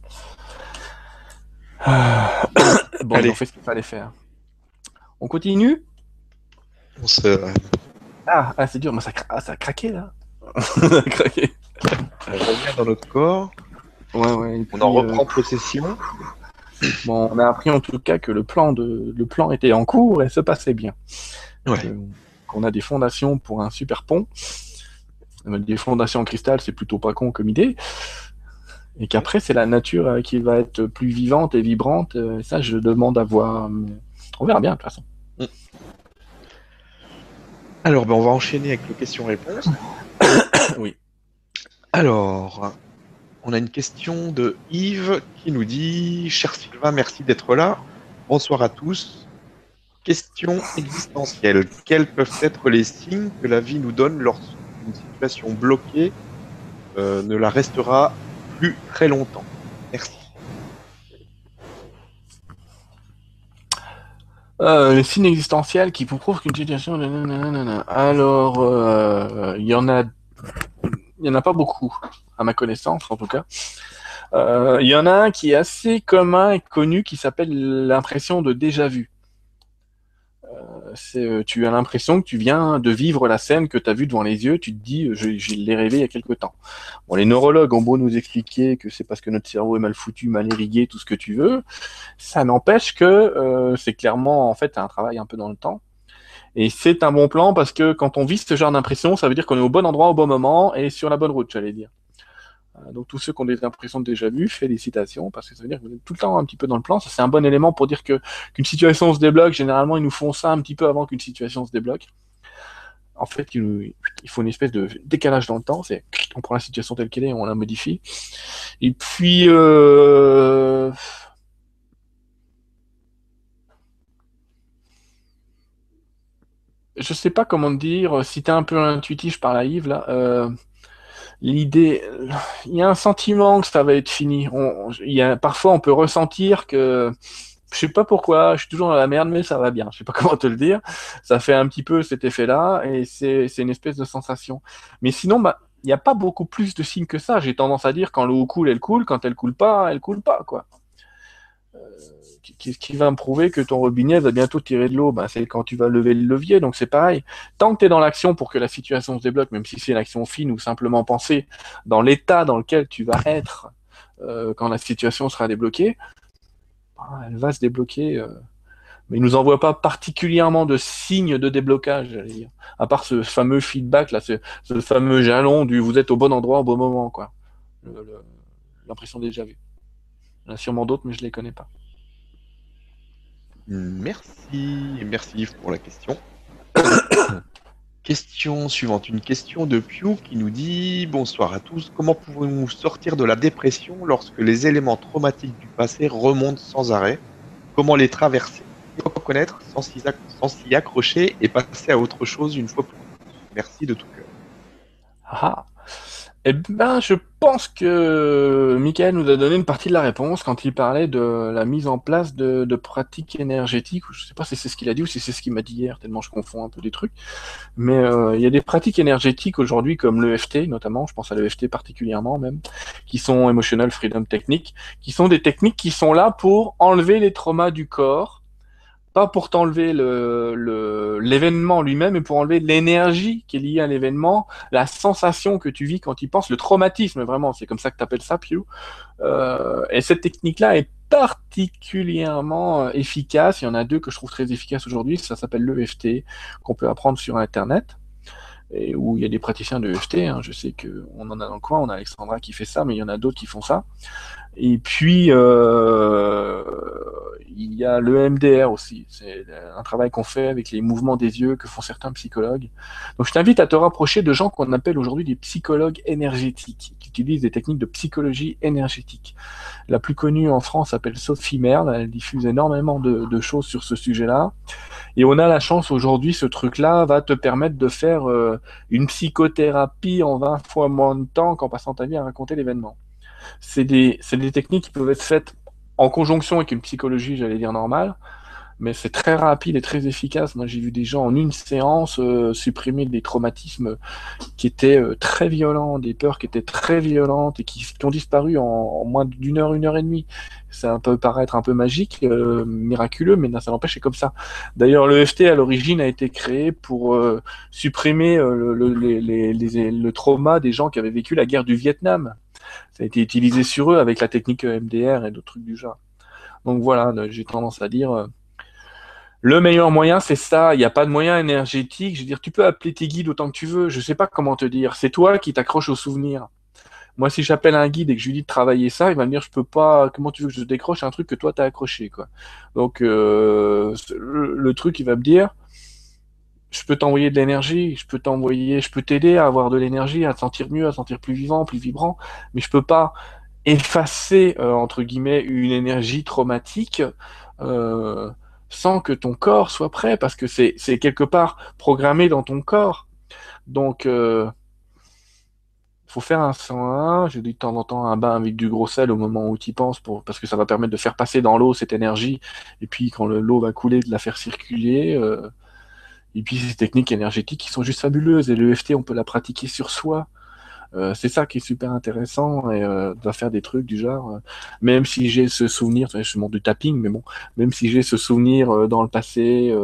[COUGHS] bon, on fait ce qu'il fallait faire. On continue? On se. Ah, ah c'est dur, mais ça, ah, ça a craqué là. [LAUGHS] ça a craqué. On revient dans notre corps. Ouais, ouais. on en reprend euh, possession. Bon, on a appris en tout cas que le plan, de... le plan était en cours et se passait bien. Ouais. qu'on a des fondations pour un super pont. Des fondations en cristal, c'est plutôt pas con comme idée. Et qu'après, c'est la nature euh, qui va être plus vivante et vibrante. Euh, ça, je demande à voir. On verra bien, de toute façon. Mm. Alors, ben, on va enchaîner avec les questions-réponses. [COUGHS] oui. Alors, on a une question de Yves qui nous dit Cher Sylvain, merci d'être là. Bonsoir à tous. Question existentielle. Quels peuvent être les signes que la vie nous donne lorsqu'une situation bloquée euh, ne la restera plus très longtemps? Merci. Euh, les signes existentiels qui vous prouvent qu'une situation. Alors, euh, il y en a, il y en a pas beaucoup, à ma connaissance en tout cas. Euh, il y en a un qui est assez commun et connu qui s'appelle l'impression de déjà vu. Euh, tu as l'impression que tu viens de vivre la scène que tu as vue devant les yeux, tu te dis, je, l'ai rêvé il y a quelque temps. Bon, les neurologues ont beau nous expliquer que c'est parce que notre cerveau est mal foutu, mal irrigué, tout ce que tu veux, ça n'empêche que euh, c'est clairement, en fait, un travail un peu dans le temps. Et c'est un bon plan parce que quand on vit ce genre d'impression, ça veut dire qu'on est au bon endroit au bon moment et sur la bonne route, j'allais dire. Euh, donc tous ceux qui ont des impressions de déjà vu, félicitations, parce que ça veut dire que vous êtes tout le temps un petit peu dans le plan. Ça c'est un bon élément pour dire que qu'une situation se débloque. Généralement, ils nous font ça un petit peu avant qu'une situation se débloque. En fait, il, faut une espèce de décalage dans le temps. C'est on prend la situation telle qu'elle est, on la modifie. Et puis euh... je sais pas comment dire. Si t'es un peu intuitif par la Yves là. Euh l'idée, il y a un sentiment que ça va être fini. il y a, parfois, on peut ressentir que, je sais pas pourquoi, je suis toujours dans la merde, mais ça va bien. Je sais pas [LAUGHS] comment te le dire. Ça fait un petit peu cet effet-là, et c'est, une espèce de sensation. Mais sinon, bah, il n'y a pas beaucoup plus de signes que ça. J'ai tendance à dire quand l'eau coule, elle coule. Quand elle coule pas, elle coule pas, quoi. Euh, Qui va me prouver que ton robinet va bientôt tirer de l'eau ben, C'est quand tu vas lever le levier, donc c'est pareil. Tant que tu es dans l'action pour que la situation se débloque, même si c'est une action fine ou simplement penser dans l'état dans lequel tu vas être euh, quand la situation sera débloquée, ben, elle va se débloquer. Euh. Mais il nous envoie pas particulièrement de signes de déblocage, j'allais dire. À part ce fameux feedback, là, ce, fameux jalon du vous êtes au bon endroit au bon moment, quoi. L'impression déjà vue. Il y en a sûrement d'autres, mais je les connais pas. Merci, merci Yves pour la question. [COUGHS] question suivante, une question de Pew qui nous dit Bonsoir à tous, comment pouvons-nous sortir de la dépression lorsque les éléments traumatiques du passé remontent sans arrêt? Comment les traverser? Reconnaître sans s'y accrocher et passer à autre chose une fois plus Merci de tout cœur. Ah, Eh ben, je pense que Michael nous a donné une partie de la réponse quand il parlait de la mise en place de, pratiques énergétiques. Je ne sais pas si c'est ce qu'il a dit ou si c'est ce qu'il m'a dit hier, tellement je confonds un peu des trucs. Mais euh, il y a des pratiques énergétiques aujourd'hui comme l'EFT notamment, je pense à l'EFT particulièrement même, qui sont Emotional Freedom Techniques, qui sont des techniques qui sont là pour enlever les traumas du corps pas pour t'enlever le, l'événement lui-même, mais pour enlever l'énergie qui est liée à l'événement, la sensation que tu vis quand tu penses, le traumatisme vraiment, c'est comme ça que tu appelles ça, Pew. Euh, et cette technique-là est particulièrement euh, efficace. Il y en a deux que je trouve très efficaces aujourd'hui. Ça s'appelle l'EFT, qu'on peut apprendre sur Internet et où il y a des praticiens de EFT. Hein. Je sais qu'on en a dans le coin, on a Alexandra qui fait ça, mais il y en a d'autres qui font ça. Et puis, euh, il y a le MDR aussi. C'est un travail qu'on fait avec les mouvements des yeux que font certains psychologues. Donc, je t'invite à te rapprocher de gens qu'on appelle aujourd'hui des psychologues énergétiques, qui utilisent des techniques de psychologie énergétique. La plus connue en France s'appelle Sophie Merle. Elle diffuse énormément de, choses sur ce sujet-là. Et on a la chance aujourd'hui, ce truc-là va te permettre de faire euh, une psychothérapie en 20 fois moins de temps qu'en passant ta vie à raconter l'événement. C'est des, des techniques qui peuvent être faites en conjonction avec une psychologie, j'allais dire normale, mais c'est très rapide et très efficace. Moi, j'ai vu des gens en une séance euh, supprimer des traumatismes qui étaient euh, très violents, des peurs qui étaient très violentes et qui, ont disparu en, moins d'une heure, une heure et demie. Ça peut paraître un peu magique, euh, miraculeux, mais ça n'empêche, c'est comme ça. D'ailleurs, le FT à l'origine a été créé pour supprimer le, le trauma des gens qui avaient vécu la guerre du Vietnam. Ça a été utilisé sur eux avec la technique MDR et d'autres trucs du genre. Donc voilà, j'ai tendance à dire le meilleur moyen, c'est ça. Il n'y a pas de moyen énergétique. Je veux dire, tu peux appeler tes guides autant que tu veux. Je ne sais pas comment te dire. C'est toi qui t'accroches aux souvenirs. Moi, si j'appelle un guide et que je lui dis de travailler ça, il va me dire, je peux pas. Comment tu veux que je décroche un truc que toi t'as accroché, quoi. Donc, euh, le, truc, il va me dire, je peux t'envoyer de l'énergie, je peux t'envoyer, je peux t'aider à avoir de l'énergie, à te sentir mieux, à te sentir plus vivant, plus vibrant, mais je peux pas effacer euh, entre guillemets une énergie traumatique. Euh, sans que ton corps soit prêt, parce que c'est quelque part programmé dans ton corps. Donc, euh, faut faire un 101, je dis de temps en temps un bain avec du gros sel au moment où tu y penses, pour, parce que ça va permettre de faire passer dans l'eau cette énergie, et puis quand l'eau va couler, de la faire circuler. Euh, et puis ces techniques énergétiques qui sont juste fabuleuses, et l'EFT, on peut la pratiquer sur soi. Euh, c'est ça qui est super intéressant et euh, de faire des trucs du genre. Euh, même si j'ai ce souvenir, je montre du tapping, mais bon, même si j'ai ce souvenir dans le passé,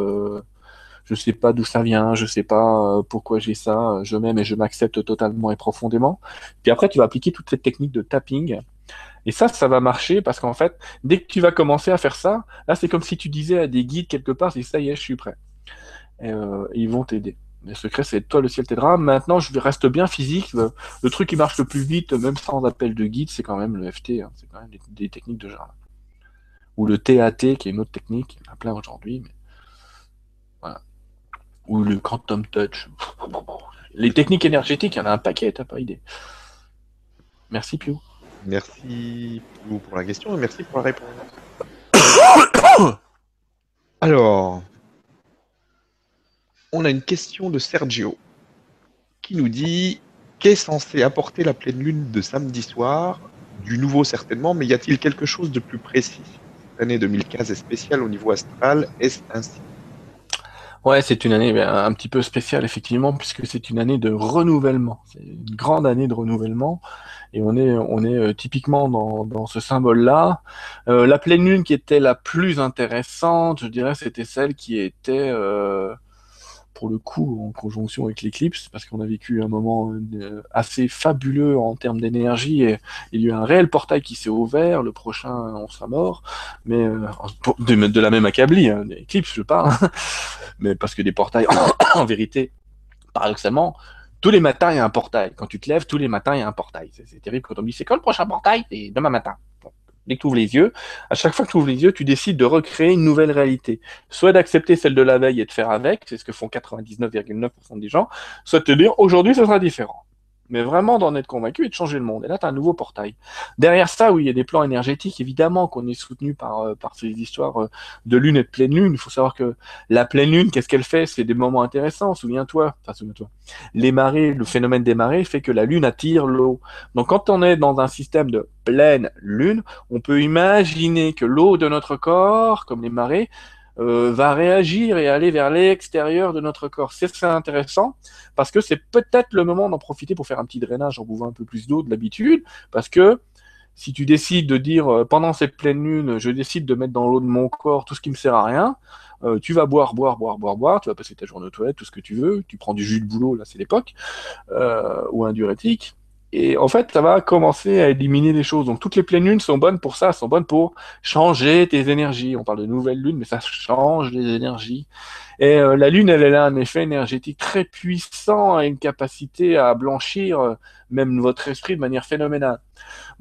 je sais pas d'où ça vient, je sais pas pourquoi j'ai ça, je m'aime et je m'accepte totalement et profondément. Puis après, tu vas appliquer toute cette technique de tapping. Et ça, ça va marcher parce qu'en fait, dès que tu vas commencer à faire ça, là, c'est comme si tu disais à des guides quelque part, c'est ça y est, je suis prêt. Et, ils vont t'aider. Le secret, c'est toi, le ciel t'aidera. Maintenant, je reste bien physique. Le, truc qui marche le plus vite, même sans appel de guide, c'est quand même le FT. Hein. C'est quand même des, techniques de genre. Ou le TAT, qui est une autre technique. Il y en a plein aujourd'hui. Mais... Voilà. Ou le Quantum Touch. Les techniques énergétiques, il y en a un paquet, t'as pas idée. Merci, Pio. Merci pour la question et merci pour la réponse. [COUGHS] Alors, on a une question de Sergio qui nous dit qu'est censé apporter la pleine lune de samedi soir? Du nouveau certainement, mais y a-t-il quelque chose de plus précis? Cette année 2015 est spéciale au niveau astral, est-ce ainsi? Ouais, c'est une année ben, un petit peu spéciale effectivement, puisque c'est une année de renouvellement. C'est une grande année de renouvellement, et on est euh, typiquement dans, ce symbole-là. Euh, la pleine lune qui était la plus intéressante, je dirais, c'était celle qui était euh, le coup en conjonction avec l'éclipse, parce qu'on a vécu un moment euh, assez fabuleux en termes d'énergie il y a eu un réel portail qui s'est ouvert. Le prochain, on sera mort, mais euh, de, la même accablie, hein, l'éclipse, je parle, [LAUGHS] mais parce que des portails, [COUGHS] en vérité, paradoxalement, tous les matins, il y a un portail. Quand tu te lèves, tous les matins, il y a un portail. C'est terrible quand on dit c'est quand le prochain portail? C'est demain matin dès que tu ouvres les yeux, à chaque fois que tu ouvres les yeux, tu décides de recréer une nouvelle réalité. Soit d'accepter celle de la veille et de faire avec, c'est ce que font 99,9% des gens, soit de te dire aujourd'hui ce sera différent. Mais vraiment d'en être convaincu et de changer le monde. Et là, tu as un nouveau portail. Derrière ça, oui, il y a des plans énergétiques, évidemment, qu'on est soutenu par, euh, par ces histoires euh, de lune et de pleine lune. Il faut savoir que la pleine lune, qu'est-ce qu'elle fait? C'est des moments intéressants, souviens-toi. Enfin, souviens-toi. Les marées, le phénomène des marées fait que la lune attire l'eau. Donc, quand on est dans un système de pleine lune, on peut imaginer que l'eau de notre corps, comme les marées, euh, va réagir et aller vers l'extérieur de notre corps. C'est intéressant parce que c'est peut-être le moment d'en profiter pour faire un petit drainage en buvant un peu plus d'eau de l'habitude, parce que si tu décides de dire euh, pendant cette pleine lune, je décide de mettre dans l'eau de mon corps tout ce qui me sert à rien, euh, tu vas boire, boire, boire, boire, boire, tu vas passer ta journée aux toilettes, tout ce que tu veux, tu prends du jus de boulot, là c'est l'époque, ou un diurétique, et en fait, ça va commencer à éliminer des choses. Donc toutes les pleines lunes sont bonnes pour ça, sont bonnes pour changer tes énergies. On parle de nouvelles lunes, mais ça change les énergies. Et euh, la lune, elle, a un effet énergétique très puissant et une capacité à blanchir euh, même votre esprit de manière phénoménale.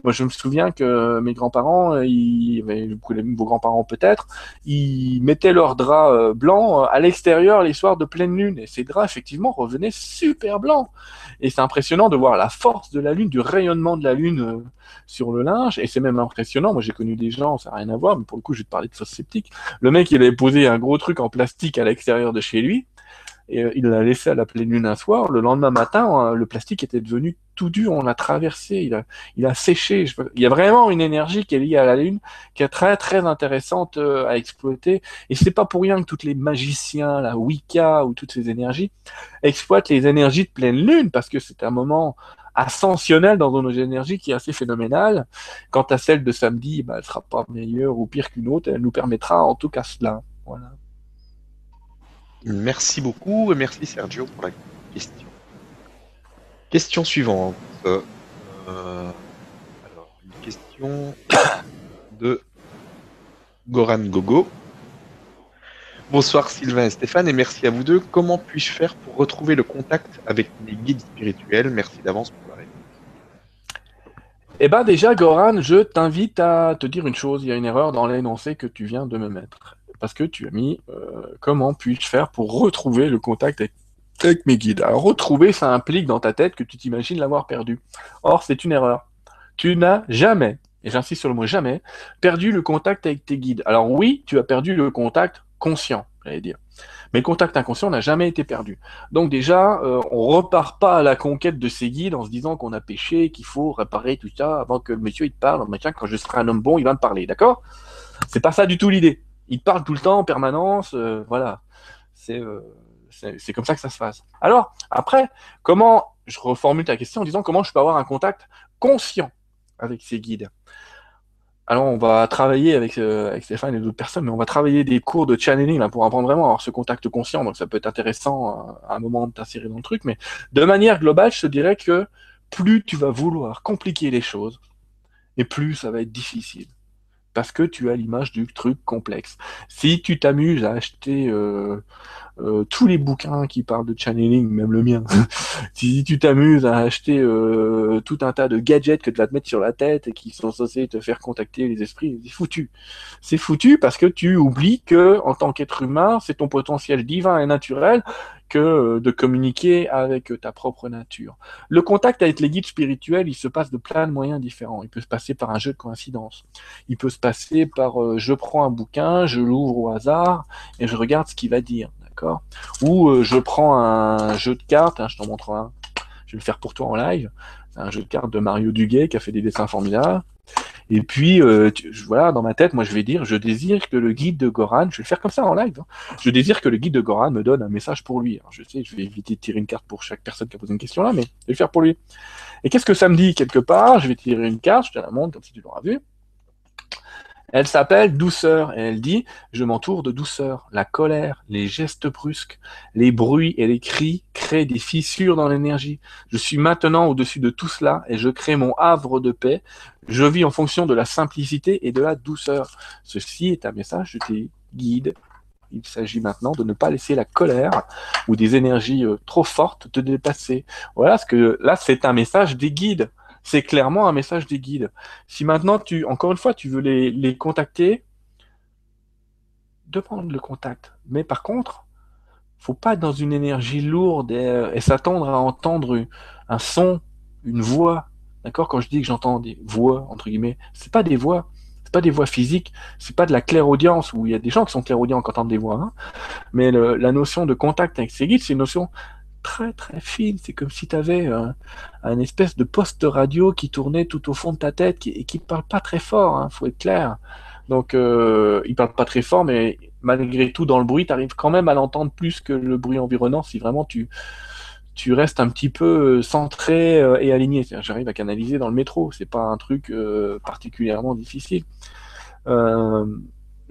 Moi, je me souviens que mes grands-parents, euh, vos grands-parents peut-être, ils mettaient leurs draps blancs à l'extérieur les soirs de pleine lune. Et ces draps, effectivement, revenaient super blancs. Et c'est impressionnant de voir la force de la lune, du rayonnement de la lune sur le linge. Et c'est même impressionnant. Moi, j'ai connu des gens, ça n'a rien à voir, mais pour le coup, je vais te parler de sauce sceptique. Le mec, il avait posé un gros truc en plastique à l'extérieur de chez lui et euh, il l'a laissé à la pleine lune un soir. Le lendemain matin, hein, le plastique était devenu tout dur, on l'a traversé, il a, séché. Il y a vraiment une énergie qui est liée à la lune, qui est très très intéressante euh, à exploiter. Et c'est pas pour rien que tous les magiciens, la Wicca ou toutes ces énergies exploitent les énergies de pleine lune, parce que c'est un moment ascensionnel dans nos énergies qui est assez phénoménal. Quant à celle de samedi, bah, elle sera pas meilleure ou pire qu'une autre, elle nous permettra en tout cas cela. Voilà. Merci beaucoup et merci Sergio pour la question. Question suivante. Euh, alors, une question [COUGHS] de Goran Gogo. Bonsoir Sylvain et Stéphane et merci à vous deux. Comment puis-je faire pour retrouver le contact avec mes guides spirituels? Merci d'avance pour la réponse. Eh bien déjà Goran, je t'invite à te dire une chose. Il y a une erreur dans l'énoncé que tu viens de me mettre parce que tu as mis euh, comment puis-je faire pour retrouver le contact avec, mes guides? Alors retrouver, ça implique dans ta tête que tu t'imagines l'avoir perdu. Or, c'est une erreur. Tu n'as jamais, et j'insiste sur le mot jamais, perdu le contact avec tes guides. Alors oui, tu as perdu le contact conscient, j'allais dire. Mais le contact inconscient n'a jamais été perdu. Donc déjà, euh, on repart pas à la conquête de ces guides en se disant qu'on a péché, qu'il faut réparer tout ça avant que le monsieur il te parle. Tiens, quand je serai un homme bon, il va me parler, d'accord? C'est pas ça du tout l'idée il parle tout le temps en permanence, euh, voilà. Euh, c'est comme ça que ça se passe. Alors, après, comment, je reformule ta question en disant comment je peux avoir un contact conscient avec ces guides? Alors, on va travailler avec, euh, avec Stéphane et d'autres personnes, mais on va travailler des cours de channeling pour apprendre vraiment à avoir ce contact conscient. Donc, ça peut être intéressant à un moment de t'insérer dans le truc. Mais de manière globale, je te dirais que plus tu vas vouloir compliquer les choses, et plus ça va être difficile parce que tu as l'image du truc complexe. Si tu t'amuses à acheter euh, euh, tous les bouquins qui parlent de channeling, même le mien, [LAUGHS] si tu t'amuses à acheter euh, tout un tas de gadgets que tu vas te mettre sur la tête et qui sont censés te faire contacter les esprits, c'est foutu. C'est foutu parce que tu oublies que en tant qu'être humain, c'est ton potentiel divin et naturel que euh, de communiquer avec ta propre nature. Le contact avec les guides spirituels, il se passe de plein de moyens différents. Il peut se passer par un jeu de coïncidence. Il peut se passer par je prends un bouquin, je l'ouvre au hasard et je regarde ce qu'il va dire. D'accord Ou euh, je prends un jeu de cartes, hein, je t'en montre un, je vais le faire pour toi en live. C'est un jeu de cartes de Mario Duguay qui a fait des dessins formidables. Et puis, euh, voilà, dans ma tête, moi, je vais dire, je désire que le guide de Goran, je vais le faire comme ça en live, hein. je désire que le guide de Goran me donne un message pour lui. je sais, je vais éviter de tirer une carte pour chaque personne qui a posé une question là, mais je vais le faire pour lui. Et qu'est-ce que ça me dit quelque part? Je vais tirer une carte, je te la montre comme si tu l'auras vu. Elle s'appelle douceur et elle dit Je m'entoure de douceur. La colère, les gestes brusques, les bruits et les cris créent des fissures dans l'énergie. Je suis maintenant au-dessus de tout cela et je crée mon havre de paix. Je vis en fonction de la simplicité et de la douceur. Ceci est un message de tes guides. Il s'agit maintenant de ne pas laisser la colère ou des énergies euh, trop fortes te dépasser. Voilà ce que là c'est un message des guides c'est clairement un message des guides. Si maintenant, tu, encore une fois, tu veux les, les contacter, demande le contact. Mais par contre, faut pas être dans une énergie lourde et, euh, s'attendre à entendre un son une voix. D'accord? Quand je dis que j'entends des voix, entre guillemets, c'est pas des voix, c'est pas des voix physiques, c'est pas de la clairaudience où il y a des gens qui sont clairaudients quand entendent des voix, hein. mais la notion de contact avec ces guides, c'est une notion très très fine. C'est comme si tu avais un, espèce de poste radio qui tournait tout au fond de ta tête et qui ne parle pas très fort, hein, faut être clair. Donc euh, il parle pas très fort, mais malgré tout, dans le bruit, tu arrives quand même à l'entendre plus que le bruit environnant si vraiment tu, restes un petit peu euh, centré euh, et aligné. J'arrive à canaliser dans le métro, c'est pas un truc euh, particulièrement difficile.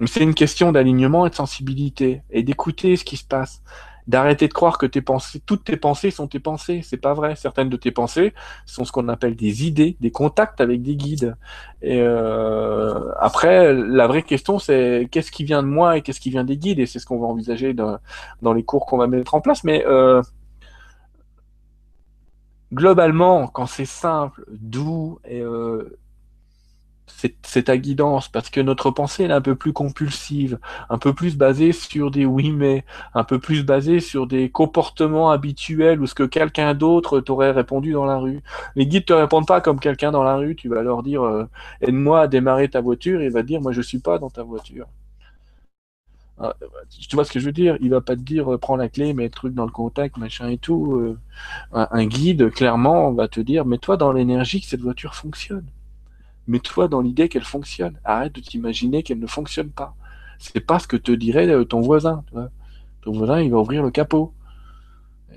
c'est une question d'alignement et de sensibilité et d'écouter ce qui se passe d'arrêter de croire que tes pensées, toutes tes pensées sont tes pensées. C'est pas vrai. Certaines de tes pensées sont ce qu'on appelle des idées, des contacts avec des guides. Euh, après, la vraie question, c'est qu'est-ce qui vient de moi et qu'est-ce qui vient des guides? Et c'est ce qu'on va envisager dans, dans les cours qu'on va mettre en place. Mais euh, globalement, quand c'est simple, doux et euh, c'est ta guidance, parce que notre pensée est un peu plus compulsive, un peu plus basée sur des oui mais, un peu plus basée sur des comportements habituels ou ce que quelqu'un d'autre t'aurait répondu dans la rue. Les guides te répondent pas comme quelqu'un dans la rue, tu vas leur dire euh, aide-moi à démarrer ta voiture, il va dire moi je suis pas dans ta voiture. Ah, tu vois ce que je veux dire? Il va pas te dire euh, prends la clé, mets le truc dans le contact, machin et tout. Euh. un, guide, clairement, va te dire mets-toi dans l'énergie que cette voiture fonctionne mets-toi dans l'idée qu'elle fonctionne. Arrête de t'imaginer qu'elle ne fonctionne pas. C'est pas ce que te dirait euh, ton voisin. Ton voisin, il va ouvrir le capot.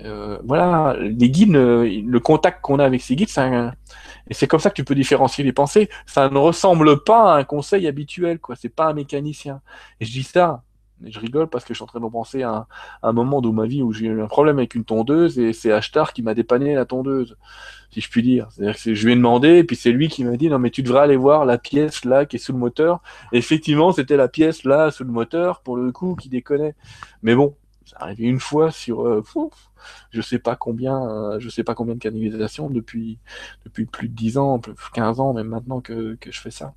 Euh, voilà, les guides, le contact qu'on a avec ces guides, c'est et c'est comme ça que tu peux différencier les pensées. Ça ne ressemble pas à un conseil habituel, quoi. C'est pas un mécanicien. Et je dis ça, je rigole parce que je suis en train de penser à un, moment de ma vie où j'ai eu un problème avec une tondeuse et c'est Ashtar qui m'a dépanné la tondeuse, si je puis dire. C'est-à-dire que je lui ai demandé et puis c'est lui qui m'a dit non mais tu devrais aller voir la pièce là qui est sous le moteur. effectivement, c'était la pièce là sous le moteur pour le coup qui déconnait. Mais bon, ça arrivé une fois sur euh, je sais pas combien euh, je sais pas combien de canalisations depuis plus de 10 ans, 15 ans même maintenant que je fais ça.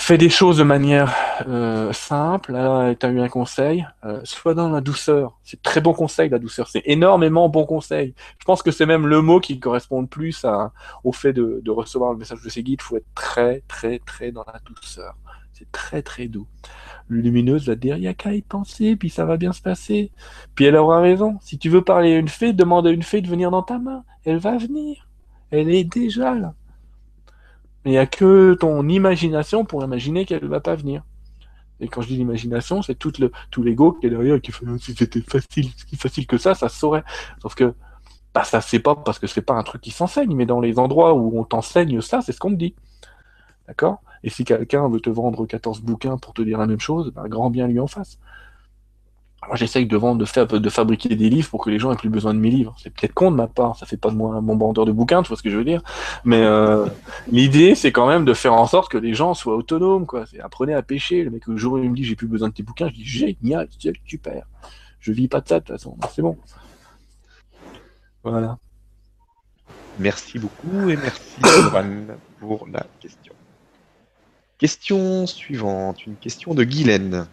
Fais des choses de manière euh, simple. Là, tu as eu un conseil. Euh, sois dans la douceur. C'est très bon conseil, la douceur. C'est énormément bon conseil. Je pense que c'est même le mot qui correspond le plus au fait de, recevoir le message de ces guides. Il faut être très, très, très dans la douceur. C'est très, très doux. Lumineuse va dire, il n'y a qu'à y penser, puis ça va bien se passer. Puis elle aura raison. Si tu veux parler à une fée, demande à une fée de venir dans ta main. Elle va venir. Elle est déjà là. Il n'y a que ton imagination pour imaginer qu'elle ne va pas venir. Et quand je dis l'imagination, c'est tout le tout l'ego qui est derrière qui fait si c'était facile, si facile que ça, ça se saurait. Sauf que bah, ça c'est pas parce que c'est pas un truc qui s'enseigne, mais dans les endroits où on t'enseigne ça, c'est ce qu'on te dit. D'accord? Et si quelqu'un veut te vendre 14 bouquins pour te dire la même chose, bah, grand bien lui en face. Moi, j'essaye de vendre, de, de fabriquer des livres pour que les gens aient plus besoin de mes livres. C'est peut-être con de ma part, ça fait pas de moi un bon vendeur de bouquins, tu vois ce que je veux dire. Mais euh, l'idée, c'est quand même de faire en sorte que les gens soient autonomes, quoi. Apprenez à pêcher. Le mec, le jour où il me dit j'ai plus besoin de tes bouquins, je dis génial, super. Je vis pas de ça de toute façon, c'est bon. Voilà. Merci beaucoup et merci pour la question. Question suivante, une question de Guylaine.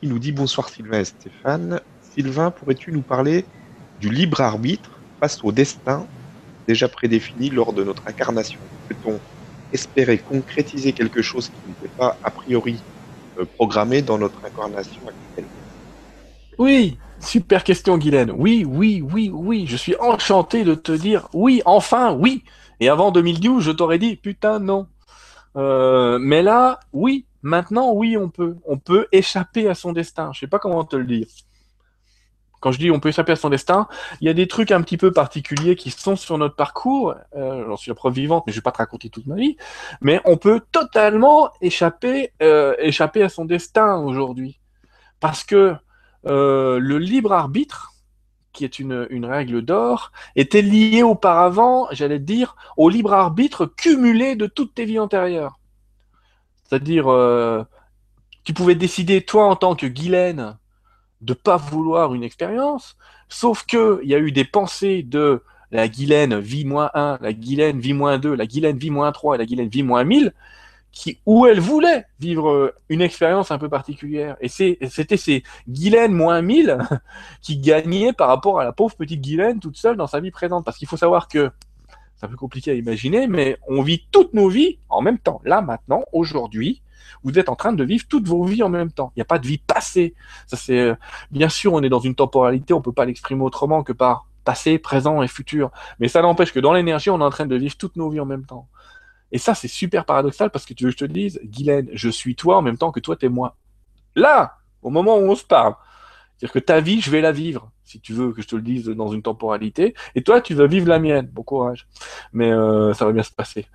Il nous dit bonsoir Sylvain et Stéphane. Sylvain, pourrais-tu nous parler du libre arbitre face au destin déjà prédéfini lors de notre incarnation? Peut-on espérer concrétiser quelque chose qui n'était pas a priori euh, programmé dans notre incarnation actuelle? Oui, super question Guylaine. Oui, oui, oui, oui. Je suis enchanté de te dire oui, enfin oui. Et avant 2012, je t'aurais dit putain non. Euh, mais là, oui, Maintenant, oui, on peut. On peut échapper à son destin. Je sais pas comment te le dire. Quand je dis on peut échapper à son destin, il y a des trucs un petit peu particuliers qui sont sur notre parcours. Euh, J'en suis la preuve vivante, mais je vais pas te raconter toute ma vie. Mais on peut totalement échapper, euh, à son destin aujourd'hui, parce que euh, le libre arbitre, qui est une, une règle d'or, était lié auparavant, j'allais dire, au libre arbitre cumulé de toutes tes vies antérieures. C'est-à-dire, euh, tu pouvais décider, toi, en tant que Guylaine, de pas vouloir une expérience, sauf qu'il y a eu des pensées de la Guylaine vie-1, la Guylaine vie-2, la Guylaine vie-3 et la Guylaine vie-1000, qui, où elle voulait vivre euh, une expérience un peu particulière. Et c'était ces Guylaine moins 1000 [LAUGHS] qui gagnaient par rapport à la pauvre petite Guylaine toute seule dans sa vie présente. Parce qu'il faut savoir que C'est un peu compliqué à imaginer, mais on vit toutes nos vies en même temps. Là, maintenant, aujourd'hui, vous êtes en train de vivre toutes vos vies en même temps. Il n'y a pas de vie passée. Ça, c'est, euh, bien sûr, on est dans une temporalité, on peut pas l'exprimer autrement que par passé, présent et futur. Mais ça n'empêche que dans l'énergie, on est en train de vivre toutes nos vies en même temps. Et ça, c'est super paradoxal parce que tu veux que je te dise, Guylaine, je suis toi en même temps que toi, t'es moi. Là, au moment où on se parle. C'est-à-dire que ta vie, je vais la vivre, si tu veux que je te le dise dans une temporalité. Et toi, tu vas vivre la mienne. Bon courage. Mais euh, ça va bien se passer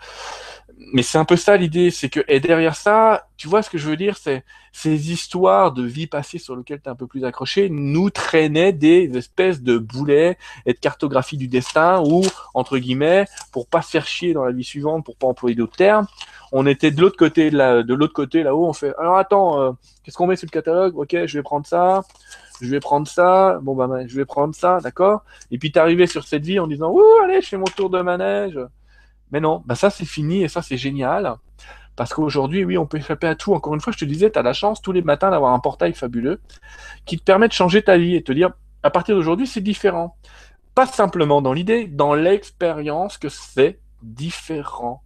mais c'est un peu ça l'idée, c'est que et derrière ça, tu vois ce que je veux dire, c'est ces histoires de vie passée sur lesquelles tu es un peu plus accroché nous traînaient des espèces de boulets et de cartographie du destin où entre guillemets, pour pas se faire chier dans la vie suivante, pour pas employer d'autres termes, on était de l'autre côté de, l'autre côté là-haut, on fait alors attends, euh, qu'est-ce qu'on met sur le catalogue? OK, je vais prendre ça. Je vais prendre ça, bon bah je vais prendre ça, d'accord? Et puis t'arrivais sur cette vie en disant Ouh, allez, je fais mon tour de manège, mais non, bah ça c'est fini et ça c'est génial. Parce qu'aujourd'hui, oui, on peut échapper à tout. Encore une fois, je te disais, tu as la chance tous les matins d'avoir un portail fabuleux qui te permet de changer ta vie et te dire, à partir d'aujourd'hui, c'est différent. Pas simplement dans l'idée, dans l'expérience que c'est différent.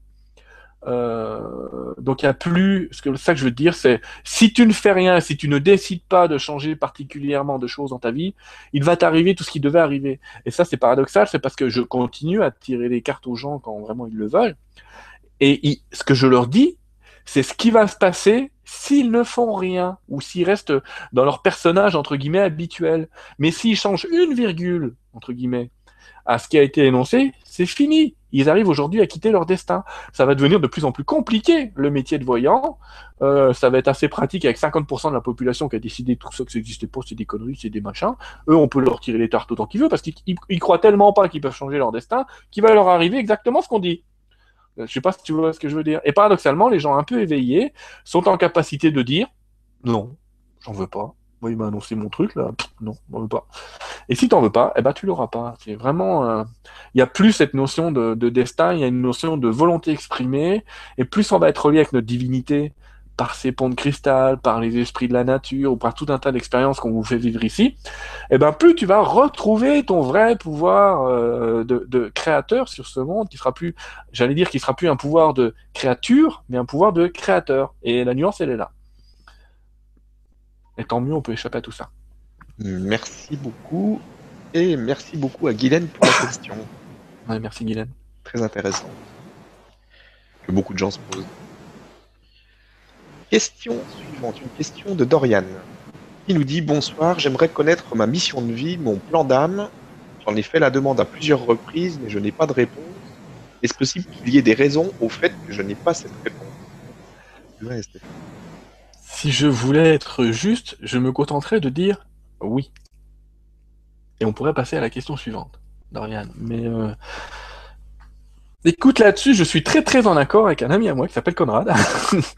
Euh, donc il n'y a plus, ce que ça que je veux dire, c'est si tu ne fais rien, si tu ne décides pas de changer particulièrement de choses dans ta vie, il va t'arriver tout ce qui devait arriver. Et ça c'est paradoxal, c'est parce que je continue à tirer les cartes aux gens quand vraiment ils le veulent. Et ce que je leur dis, c'est ce qui va se passer s'ils ne font rien ou s'ils restent dans leur personnage entre guillemets habituel. Mais s'ils changent une virgule entre guillemets à ce qui a été énoncé, c'est fini. Ils arrivent aujourd'hui à quitter leur destin. Ça va devenir de plus en plus compliqué, le métier de voyant. Euh, ça va être assez pratique avec 50% de la population qui a décidé tout ça que ça n'existait pas, c'est des conneries, c'est des machins. Eux, on peut leur tirer les tartes autant qu'ils veulent parce qu'ils croient tellement pas qu'ils peuvent changer leur destin qu'il va leur arriver exactement ce qu'on dit. Euh, je sais pas si tu vois ce que je veux dire. Et paradoxalement, les gens un peu éveillés sont en capacité de dire non, j'en veux pas. Moi, il m'a annoncé mon truc, là. non, j'en veux pas. Et si t'en veux pas, eh ben, tu l'auras pas. C'est vraiment, euh, il y a plus cette notion de, destin, il y a une notion de volonté exprimée, et plus on va être relié avec notre divinité par ces ponts de cristal, par les esprits de la nature, ou par tout un tas d'expériences qu'on vous fait vivre ici, eh ben, plus tu vas retrouver ton vrai pouvoir euh, de, de, créateur sur ce monde, qui sera plus, j'allais dire, qui sera plus un pouvoir de créature, mais un pouvoir de créateur. Et la nuance, elle est là. Et tant mieux, on peut échapper à tout ça. Merci beaucoup. Et merci beaucoup à Guylaine pour la question. Ouais, merci Guylaine. Très intéressant. Que beaucoup de gens se posent. Question suivante, une question de Dorian. Il nous dit Bonsoir, j'aimerais connaître ma mission de vie, mon plan d'âme. J'en ai fait la demande à plusieurs reprises, mais je n'ai pas de réponse. Est-ce possible qu'il y ait des raisons au fait que je n'ai pas cette réponse? Si je voulais être juste, je me contenterais de dire oui. Et on pourrait passer à la question suivante, Dorian. Mais euh, écoute, là-dessus, je suis très très en accord avec un ami à moi qui s'appelle Conrad.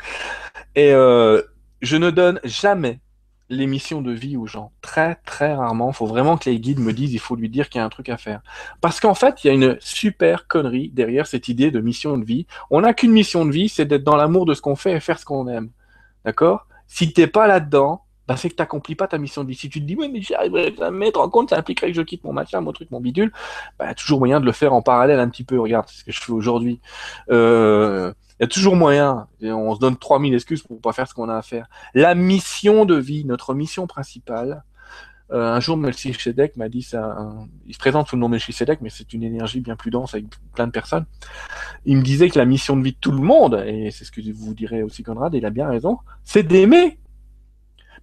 [LAUGHS] Et euh, je ne donne jamais les missions de vie aux gens. Très très rarement. Il faut vraiment que les guides me disent, il faut lui dire qu'il y a un truc à faire. Parce qu'en fait, il y a une super connerie derrière cette idée de mission de vie. On n'a qu'une mission de vie, c'est d'être dans l'amour de ce qu'on fait et faire ce qu'on aime. D'accord? Si t'es pas là-dedans, bah, c'est que tu n'accomplis pas ta mission de vie. Si tu te dis, oui, mais j'y arriverai jamais, te rends compte, ça impliquerait que je quitte mon machin, mon truc, mon bidule, bah, y a toujours moyen de le faire en parallèle un petit peu. Regarde, c'est ce que je fais aujourd'hui. Euh, il y a toujours moyen. on se donne 3000 excuses pour pas faire ce qu'on a à faire. La mission de vie, notre mission principale, euh, un jour, Melchizedek m'a dit ça. il se présente sous le nom de Melchizedek, mais c'est une énergie bien plus dense avec plein de personnes. Il me disait que la mission de vie de tout le monde, et c'est ce que vous direz aussi Conrad, il a bien raison, c'est d'aimer.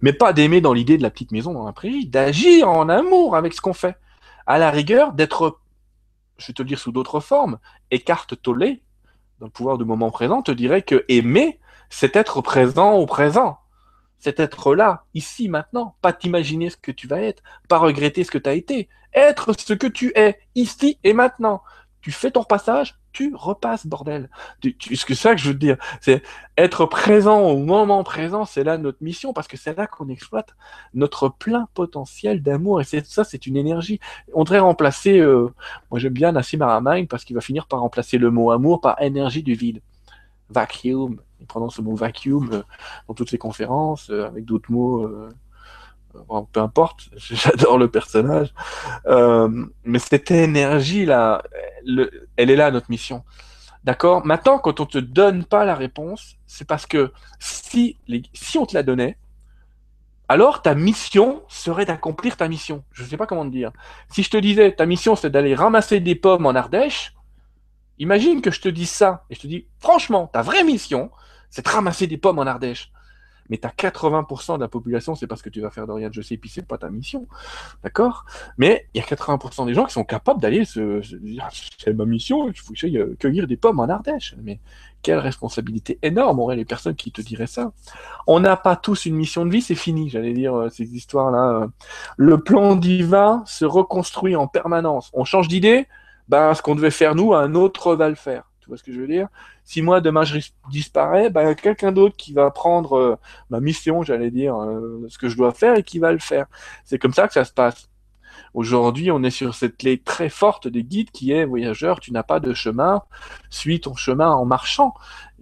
Mais pas d'aimer dans l'idée de la petite maison dans la prairie, d'agir en amour avec ce qu'on fait. À la rigueur, d'être, je vais te le dire sous d'autres formes, écarte tollé dans le pouvoir du moment présent, te dirait que aimer, c'est être présent au présent c'est être là, ici, maintenant, pas t'imaginer ce que tu vas être, pas regretter ce que tu as été, être ce que tu es, ici et maintenant. Tu fais ton passage, tu repasses, bordel. ce que ça que je veux te dire, c'est être présent au moment présent, c'est là notre mission, parce que c'est là qu'on exploite notre plein potentiel d'amour, et c'est ça, c'est une énergie. On devrait remplacer, euh, moi j'aime bien Nassim Aramain, parce qu'il va finir par remplacer le mot amour par énergie du vide. Vacuum, prononce ce mot vacuum euh, dans toutes ses conférences, euh, avec d'autres mots, euh, peu importe, [LAUGHS] j'adore le personnage. Mais cette énergie-là, elle est là, notre mission. D'accord? Maintenant, quand on ne te donne pas la réponse, c'est parce que si, si on te la donnait, alors ta mission serait d'accomplir ta mission. Je ne sais pas comment te dire. Si je te disais, ta mission, c'est d'aller ramasser des pommes en Ardèche, imagine que je te dise ça, et je te dis, franchement, ta vraie mission, c'est de ramasser des pommes en Ardèche mais tu as 80% de la population, c'est parce que tu vas faire de je sais, puis c'est pas ta mission. D'accord? Mais il y a 80% des gens qui sont capables d'aller se, dire ah, c'est ma mission, il faut que j'aille euh, cueillir des pommes en Ardèche. Mais quelle responsabilité énorme auraient les personnes qui te diraient ça? On n'a pas tous une mission de vie, c'est fini, j'allais dire, euh, ces histoires-là. Le plan divin se reconstruit en permanence. On change d'idée, ben, ce qu'on devait faire nous, un autre va le faire. Tu vois ce que je veux dire? Si moi, demain, je disparais, ben, quelqu'un d'autre qui va prendre euh, ma mission, j'allais dire, euh, ce que je dois faire et qui va le faire. C'est comme ça que ça se passe. Aujourd'hui, on est sur cette clé très forte des guides qui est voyageur, tu n'as pas de chemin, suis ton chemin en marchant,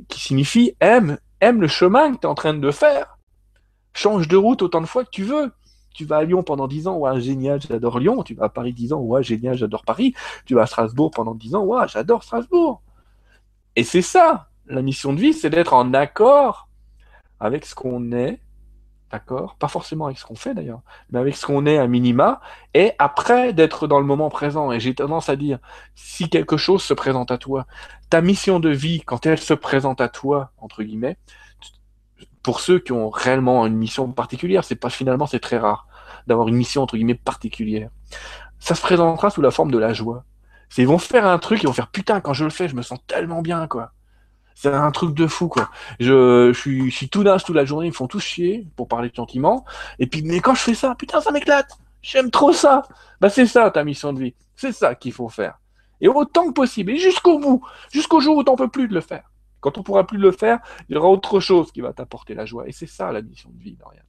qui signifie aime, aime le chemin que tu es en train de faire. Change de route autant de fois que tu veux tu vas à Lyon pendant 10 ans, ouais, génial, j'adore Lyon. Tu vas à Paris 10 ans, ouais, génial, j'adore Paris. Tu vas à Strasbourg pendant 10 ans, ouais, j'adore Strasbourg. Et c'est ça, la mission de vie, c'est d'être en accord avec ce qu'on est, d'accord? Pas forcément avec ce qu'on fait d'ailleurs, mais avec ce qu'on est à minima, et après d'être dans le moment présent. Et j'ai tendance à dire, si quelque chose se présente à toi, ta mission de vie, quand elle se présente à toi, entre guillemets, pour ceux qui ont réellement une mission particulière, c'est pas finalement c'est très rare d'avoir une mission entre guillemets particulière. Ça se présentera sous la forme de la joie. C'est ils vont faire un truc, ils vont faire putain quand je le fais, je me sens tellement bien quoi. C'est un truc de fou quoi. Je, suis, je tout naze toute la journée, ils me font tous chier pour parler gentiment. Et puis mais quand je fais ça, putain ça m'éclate. J'aime trop ça. Bah c'est ça ta mission de vie. C'est ça qu'il faut faire. Et autant que possible, et jusqu'au bout, jusqu'au jour où t'en peux plus de le faire. Quand on pourra plus le faire, il y aura autre chose qui va t'apporter la joie. Et c'est ça la mission de vie, Dorian.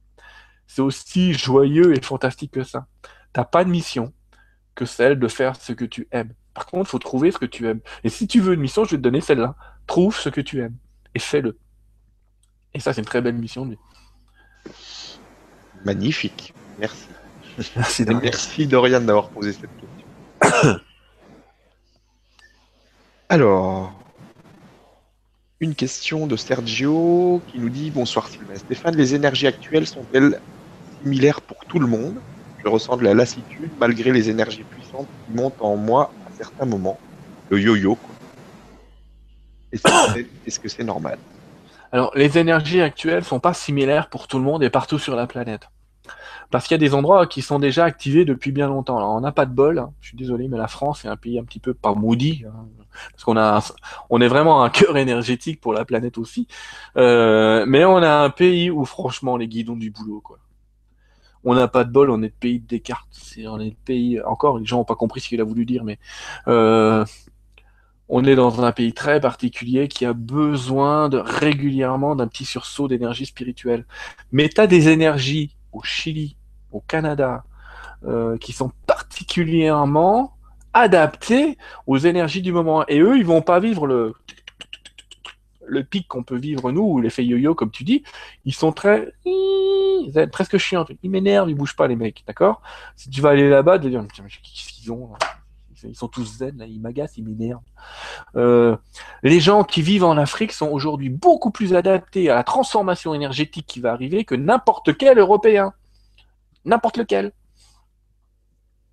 C'est aussi joyeux et fantastique que ça. T'as pas de mission que celle de faire ce que tu aimes. Par contre, il faut trouver ce que tu aimes. Et si tu veux une mission, je vais te donner celle-là. Trouve ce que tu aimes et fais-le. Et ça, c'est une très belle mission. Magnifique. Merci. Merci, Dorian. Merci Dorian d'avoir posé cette question. [COUGHS] Alors, une question de Sergio qui nous dit Bonsoir Sylvain. Stéphane, les énergies actuelles sont-elles similaires pour tout le monde? Je ressens de la lassitude malgré les énergies puissantes qui montent en moi certains moments, le yo-yo. Est-ce que c'est normal? Alors, les énergies actuelles sont pas similaires pour tout le monde et partout sur la planète. Parce qu'il y a des endroits qui sont déjà activés depuis bien longtemps. On n'a pas de bol, hein. je suis désolé, mais la France est un pays un petit peu pas maudit, hein. Parce qu'on a, on est vraiment un cœur énergétique pour la planète aussi. Euh, mais on a un pays où franchement les guidons du boulot, quoi on n'a pas de bol, on est le pays de Descartes. on est le pays. Encore, les gens n'ont pas compris ce qu'il a voulu dire, mais euh, on est dans un pays très particulier qui a besoin de régulièrement d'un petit sursaut d'énergie spirituelle. Mais tu as des énergies au Chili, au Canada, euh, qui sont particulièrement adaptées aux énergies du moment. Et eux, ils vont pas vivre le le pic qu'on peut vivre nous, ou l'effet yo-yo, comme tu dis, ils sont très, ils presque chiants. Ils m'énervent, ils bougent pas, les mecs, d'accord? Si tu vas aller là-bas, vas dire, qu'est-ce qu'ils ont Ils sont tous zen, ils m'agacent, ils m'énervent. Euh, les gens qui vivent en Afrique sont aujourd'hui beaucoup plus adaptés à la transformation énergétique qui va arriver que n'importe quel Européen. N'importe lequel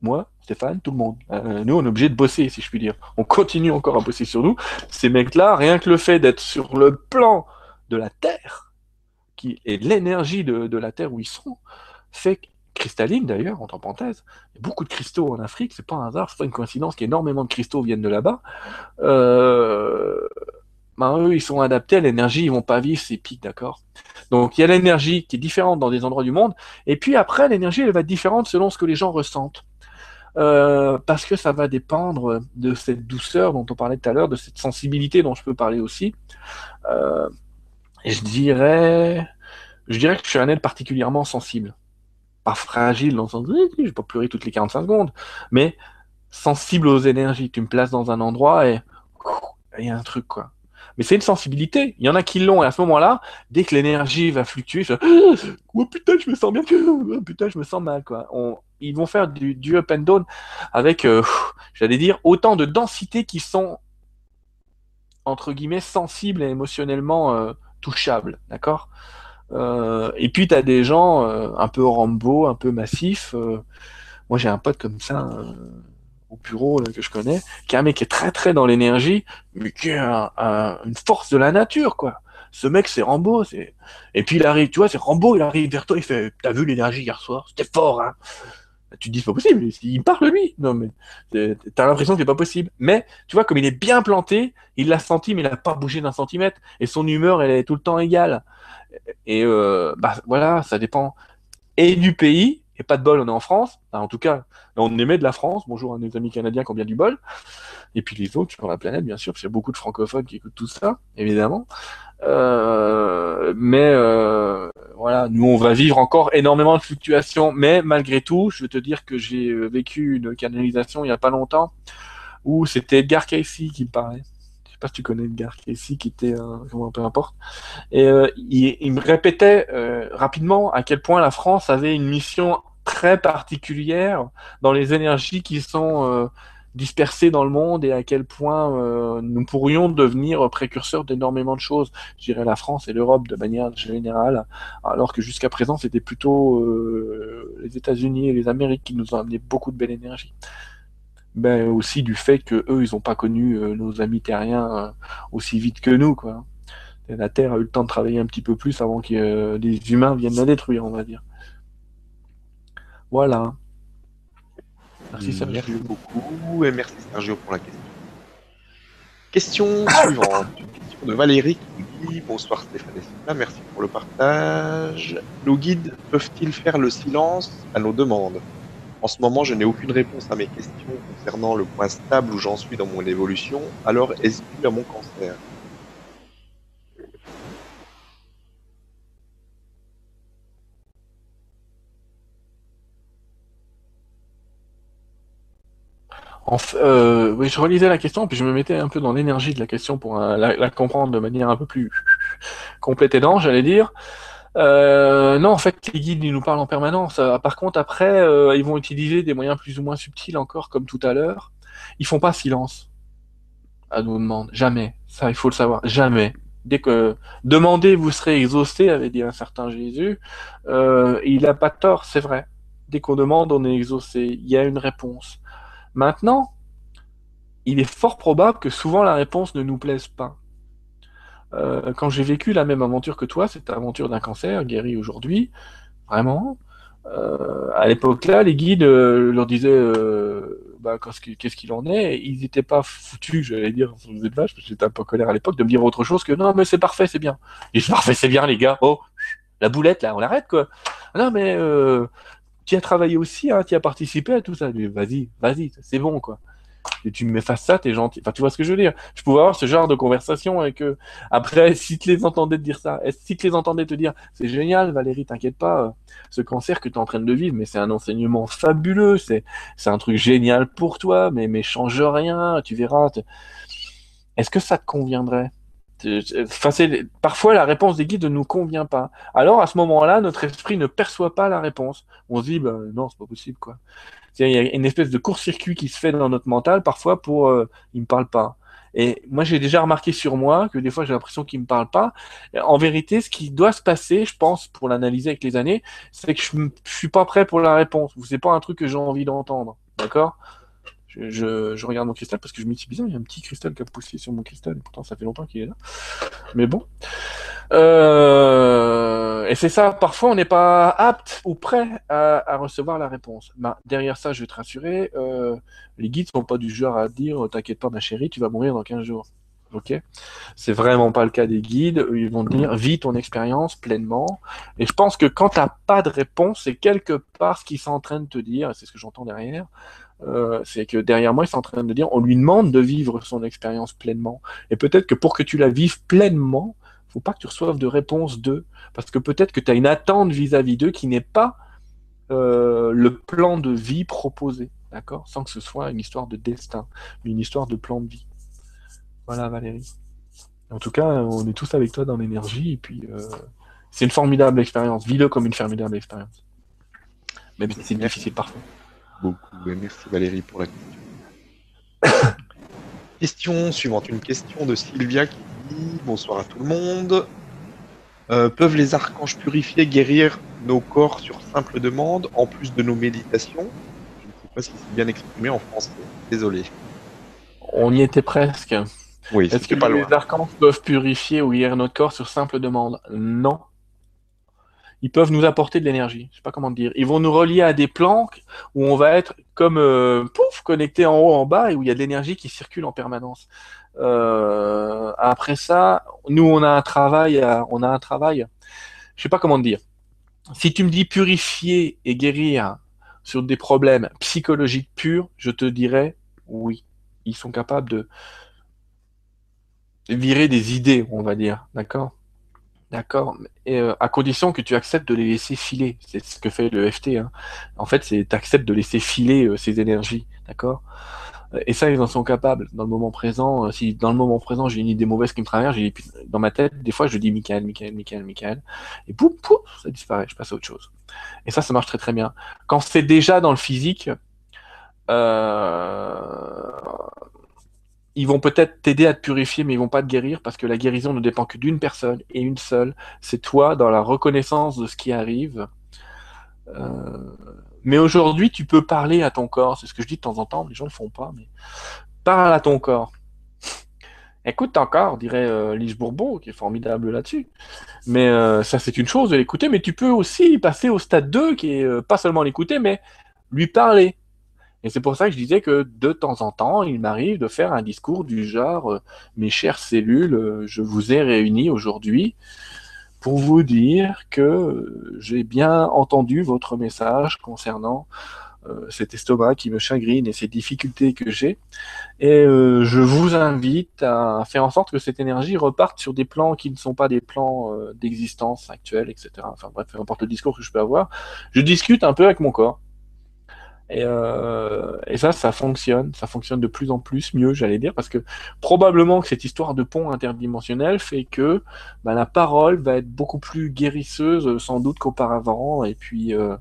moi, Stéphane, tout le monde. Euh, nous, on est obligé de bosser, si je puis dire. On continue encore à bosser sur nous. Ces mecs-là, rien que le fait d'être sur le plan de la Terre, qui est l'énergie de, la Terre où ils sont, fait cristalline d'ailleurs, entre parenthèses. Beaucoup de cristaux en Afrique, c'est pas un hasard, c'est pas une coïncidence qu'énormément de cristaux viennent de là-bas. Euh, ben, eux, ils sont adaptés à l'énergie, ils vont pas vivre ces pics, d'accord? Donc il y a l'énergie qui est différente dans des endroits du monde, et puis après, l'énergie, elle va être différente selon ce que les gens ressentent. Euh, parce que ça va dépendre de cette douceur dont on parlait tout à l'heure, de cette sensibilité dont je peux parler aussi. Euh, je dirais, je dirais que je suis un être particulièrement sensible. Pas fragile dans le sens, je vais pas pleurer toutes les 45 secondes, mais sensible aux énergies. Tu me places dans un endroit et il y a un truc, quoi. Mais c'est une sensibilité. Il y en a qui l'ont, et à ce moment-là, dès que l'énergie va fluctuer, je oh putain, je me sens bien, oh, [LAUGHS] putain, je me sens mal, quoi. Ils vont faire du, up and down avec, euh, j'allais dire, autant de densités qui sont, entre guillemets, sensibles et émotionnellement euh, touchables, d'accord? Euh, Et puis, tu as des gens un peu Rambo, un peu massifs. moi, j'ai un pote comme ça au bureau que je connais, qui est un mec qui est très très dans l'énergie, mais qui est une force de la nature, quoi. Ce mec, c'est Rambo. C'est... Et puis il arrive, tu vois, c'est Rambo, il arrive vers toi, il fait T'as vu l'énergie hier soir? C'était fort, hein tu te dis c'est pas possible, il parle lui. Non mais t'as l'impression que c'est pas possible. Mais tu vois comme il est bien planté, il l'a senti mais il a pas bougé d'un centimètre et son humeur elle est tout le temps égale. Et euh, bah voilà, ça dépend et du pays et pas de bol, on est en France. en tout cas, on aimait de la France. Bonjour à nos amis canadiens qui ont du bol. Et puis les autres sur la planète, bien sûr, parce qu'il y a beaucoup de francophones qui écoutent tout ça, évidemment. Euh, mais euh, voilà, nous on va vivre encore énormément de fluctuations. Mais malgré tout, je veux te dire que j'ai euh, vécu une canalisation il n'y a pas longtemps où c'était Edgar Casey qui me parlait sais pas si tu connais Edgar Casey, qui était, comment peu importe. Et il, me répétait rapidement à quel point la France avait une mission très particulière dans les énergies qui sont euh, dispersées dans le monde et à quel point nous pourrions devenir précurseurs d'énormément de choses. Je dirais la France et l'Europe de manière générale, alors que jusqu'à présent c'était plutôt les États-Unis et les Amériques qui nous ont amené beaucoup de belle énergie ben, aussi du fait que eux, ils n'ont pas connu euh, nos amis terriens euh, aussi vite que nous, quoi. la Terre a eu le temps de travailler un petit peu plus avant que euh, les humains viennent la détruire, on va dire. Voilà. Merci Sergio. Merci beaucoup et merci Sergio pour la question. Question suivante. Une question de Valérie qui dit Bonsoir Stéphane et merci pour le partage. Nos guides peuvent-ils faire le silence à nos demandes? En ce moment, je n'ai aucune réponse à mes questions concernant le point stable où j'en suis dans mon évolution, alors est-ce dû à mon cancer? Euh, oui, je relisais la question, puis je me mettais un peu dans l'énergie de la question pour euh, la, comprendre de manière un peu plus complète et dense, j'allais dire. Euh, non, en fait, les guides, ils nous parlent en permanence. Euh, par contre, après, euh, ils vont utiliser des moyens plus ou moins subtils encore, comme tout à l'heure. Ils font pas silence à nos demandes. Jamais. Ça, il faut le savoir. Jamais. Dès que demandez, vous serez exaucé, avait dit un certain Jésus. il n'a pas tort, c'est vrai. Dès qu'on demande, on est exaucé. Il y a une réponse. Maintenant, il est fort probable que souvent la réponse ne nous plaise pas. Euh, quand j'ai vécu la même aventure que toi, cette aventure d'un cancer guéri aujourd'hui, vraiment, euh, à l'époque-là, les guides euh, leur disaient bah, qu'est-ce qu'il en est? Ils n'étaient pas foutus, j'allais dire, vous êtes vache, j'étais un peu colère à l'époque, de me dire autre chose que non, mais c'est parfait, c'est bien. Et c'est parfait, c'est bien, les gars. Oh, la boulette, là, on l'arrête, quoi. Non, mais tu as travaillé aussi, hein, tu as participé à tout ça. Vas-y, vas-y, c'est bon, quoi et tu me mets face ça, t'es gentil. Enfin, tu vois ce que je veux dire. Je pouvais avoir ce genre de conversation avec eux. Après, [LAUGHS] si tu les entendais te dire ça, si tu les entendais te dire, c'est génial, Valérie, t'inquiète pas, euh, ce cancer que tu es en train de vivre, mais c'est un enseignement fabuleux, c'est, c'est un truc génial pour toi, mais, mais change rien, tu verras. Est-ce que ça te conviendrait? Enfin, parfois, la réponse des guides ne nous convient pas. Alors, à ce moment-là, notre esprit ne perçoit pas la réponse. On se dit, ben, non, c'est pas possible, quoi. Il y a une espèce de court-circuit qui se fait dans notre mental parfois pour euh, il me parle pas. Et moi, j'ai déjà remarqué sur moi que des fois, j'ai l'impression qu'il me parle pas. En vérité, ce qui doit se passer, je pense, pour l'analyser avec les années, c'est que je, ne suis pas prêt pour la réponse. C'est pas un truc que j'ai envie d'entendre. D'accord? Je, je, regarde mon cristal parce que je me dis bizarre, il y a un petit cristal qui a poussé sur mon cristal, et pourtant ça fait longtemps qu'il est là. Mais bon. Euh, et c'est ça, parfois on n'est pas apte ou prêt à, à, recevoir la réponse. Ben, derrière ça, je vais te rassurer, euh, les guides sont pas du genre à dire T'inquiète pas, ma chérie, tu vas mourir dans 15 jours. Ok? C'est vraiment pas le cas des guides. Ils vont te dire vis ton expérience pleinement. Et je pense que quand tu n'as pas de réponse, c'est quelque part ce qu'ils sont en train de te dire, c'est ce que j'entends derrière, euh, c'est que derrière moi, sont en train de dire, on lui demande de vivre son expérience pleinement. Et peut-être que pour que tu la vives pleinement, faut pas que tu reçoives de réponse d'eux, parce que peut-être que tu as une attente vis-à-vis d'eux qui n'est pas euh, le plan de vie proposé, d'accord? Sans que ce soit une histoire de destin, une histoire de plan de vie. Voilà, Valérie. En tout cas, on est tous avec toi dans l'énergie, et puis euh, c'est une formidable expérience. Vis-le comme une formidable expérience. Même si c'est difficile parfois. Beaucoup. merci Valérie pour la question. [COUGHS] question suivante. Une question de Sylvia qui dit Bonsoir à tout le monde. Euh, peuvent les archanges purifier, guérir nos corps sur simple demande, en plus de nos méditations? Je ne sais pas si c'est bien exprimé en français. Désolé. On y était presque. Oui, Est-ce que les archanges peuvent purifier ou guérir notre corps sur simple demande? Non. Ils peuvent nous apporter de l'énergie. Je sais pas comment dire. Ils vont nous relier à des plans où on va être comme euh, pouf connecté en haut, en bas et où il y a de l'énergie qui circule en permanence. Euh, après ça, nous on a un travail, on a un travail. Je sais pas comment dire. Si tu me dis purifier et guérir sur des problèmes psychologiques purs, je te dirais oui. Ils sont capables de virer des idées, on va dire, d'accord? D'accord. Euh, à condition que tu acceptes de les laisser filer. C'est ce que fait le FT. Hein. En fait, c'est tu acceptes de laisser filer euh, ces énergies. D'accord? Et ça, ils en sont capables. Dans le moment présent, euh, si dans le moment présent, j'ai une idée mauvaise qui me traverse, dans ma tête, des fois, je dis Michael, Michael, Michael, Michael. Et pouf, pouf, ça disparaît. Je passe à autre chose. Et ça, ça marche très très bien. Quand c'est déjà dans le physique, euh, ils vont peut-être t'aider à te purifier, mais ils vont pas te guérir parce que la guérison ne dépend que d'une personne et une seule. C'est toi dans la reconnaissance de ce qui arrive. Euh, mais aujourd'hui, tu peux parler à ton corps. C'est ce que je dis de temps en temps. Les gens le font pas, mais parle à ton corps. Écoute ton corps, dirait euh, Lige Bourbeau, qui est formidable là-dessus. Mais euh, ça, c'est une chose de l'écouter, mais tu peux aussi passer au stade 2, qui est pas seulement l'écouter, mais lui parler. Et c'est pour ça que je disais que de temps en temps, il m'arrive de faire un discours du genre euh, Mes chères cellules, euh, je vous ai réunis aujourd'hui pour vous dire que euh, j'ai bien entendu votre message concernant cet estomac qui me chagrine et ces difficultés que j'ai. Et je vous invite à faire en sorte que cette énergie reparte sur des plans qui ne sont pas des plans d'existence actuelle, etc. Enfin bref, peu importe le discours que je peux avoir. Je discute un peu avec mon corps. Et, euh, et, ça, ça fonctionne, ça fonctionne de plus en plus mieux, j'allais dire, parce que probablement que cette histoire de pont interdimensionnel fait que bah, la parole va être beaucoup plus guérisseuse sans doute qu'auparavant. Et puis, euh,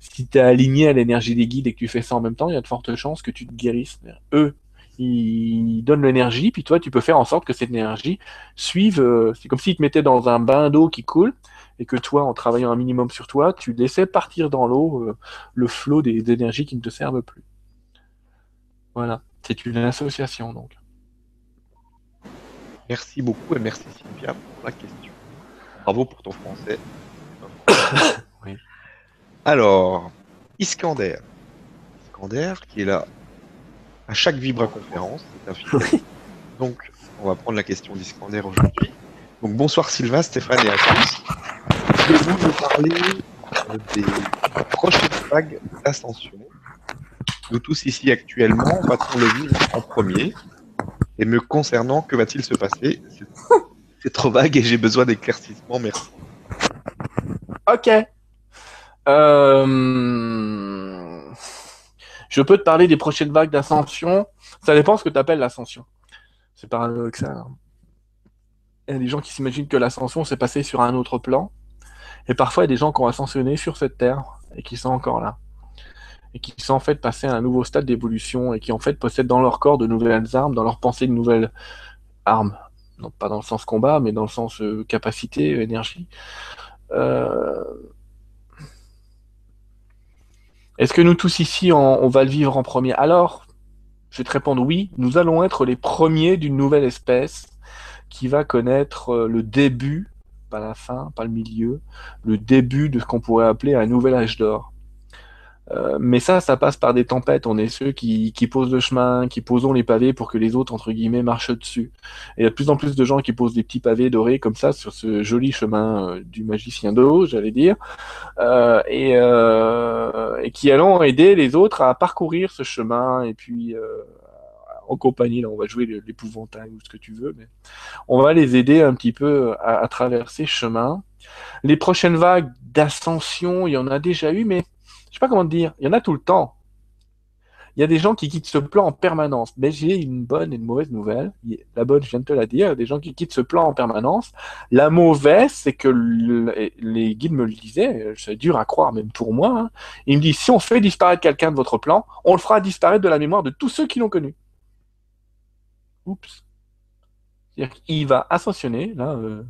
si tu es aligné à l'énergie des guides et que tu fais ça en même temps, il y a de fortes chances que tu te guérisses. Eux, ils donnent l'énergie, puis toi, tu peux faire en sorte que cette énergie suive. Euh, c'est comme s'ils te mettaient dans un bain d'eau qui coule et que toi, en travaillant un minimum sur toi, tu laissais partir dans l'eau euh, le flot des, énergies qui ne te servent plus. Voilà, c'est une association donc. Merci beaucoup et merci Sylvia pour la question. Bravo pour ton français. [COUGHS] oui. Alors, Iskander. Iskander qui est là à chaque Vibra conférence, c'est Donc, on va prendre la question d'Iskander aujourd'hui. Donc, bonsoir Sylvain, Stéphane et Atos vais-vous nous parler euh, des prochaines vagues d'ascension Nous tous ici actuellement, va-t-on le vivre en premier Et me concernant, que va-t-il se passer? C'est trop vague et j'ai besoin d'éclaircissement, merci. Ok. Euh, je peux te parler des prochaines vagues d'ascension. Ça dépend ce que tu appelles l'ascension. C'est paradoxal. Il y a des gens qui s'imaginent que l'ascension s'est passée sur un autre plan. Et parfois, il y a des gens qui ont ascensionné sur cette terre et qui sont encore là. Et qui sont en fait passés à un nouveau stade d'évolution et qui en fait possèdent dans leur corps de nouvelles armes, dans leur pensée de nouvelles armes. Non pas dans le sens combat, mais dans le sens euh, capacité, énergie. Euh, est-ce que nous tous ici, on, va le vivre en premier? Alors, je vais te répondre oui, nous allons être les premiers d'une nouvelle espèce qui va connaître euh, le début pas la fin, pas le milieu, le début de ce qu'on pourrait appeler un nouvel âge d'or. Euh, mais ça, ça passe par des tempêtes. On est ceux qui, posent le chemin, qui posons les pavés pour que les autres, entre guillemets, marchent dessus. Et il y a de plus en plus de gens qui posent des petits pavés dorés comme ça sur ce joli chemin euh, du magicien d'eau, j'allais dire, et, et, qui allons aider les autres à parcourir ce chemin et puis en compagnie, là, on va jouer l'épouvantail ou ce que tu veux, mais on va les aider un petit peu à, traverser chemin. Les prochaines vagues d'ascension, il y en a déjà eu, mais je sais pas comment dire, il y en a tout le temps. Il y a des gens qui quittent ce plan en permanence. Mais j'ai une bonne et une mauvaise nouvelle. La bonne, je viens de te la dire, il y a des gens qui quittent ce plan en permanence. La mauvaise, c'est que les guides me le disaient, c'est dur à croire même pour moi. Hein. Ils me disent, si on fait disparaître quelqu'un de votre plan, on le fera disparaître de la mémoire de tous ceux qui l'ont connu. Oups. C'est-à-dire qu'il va ascensionner, là, euh,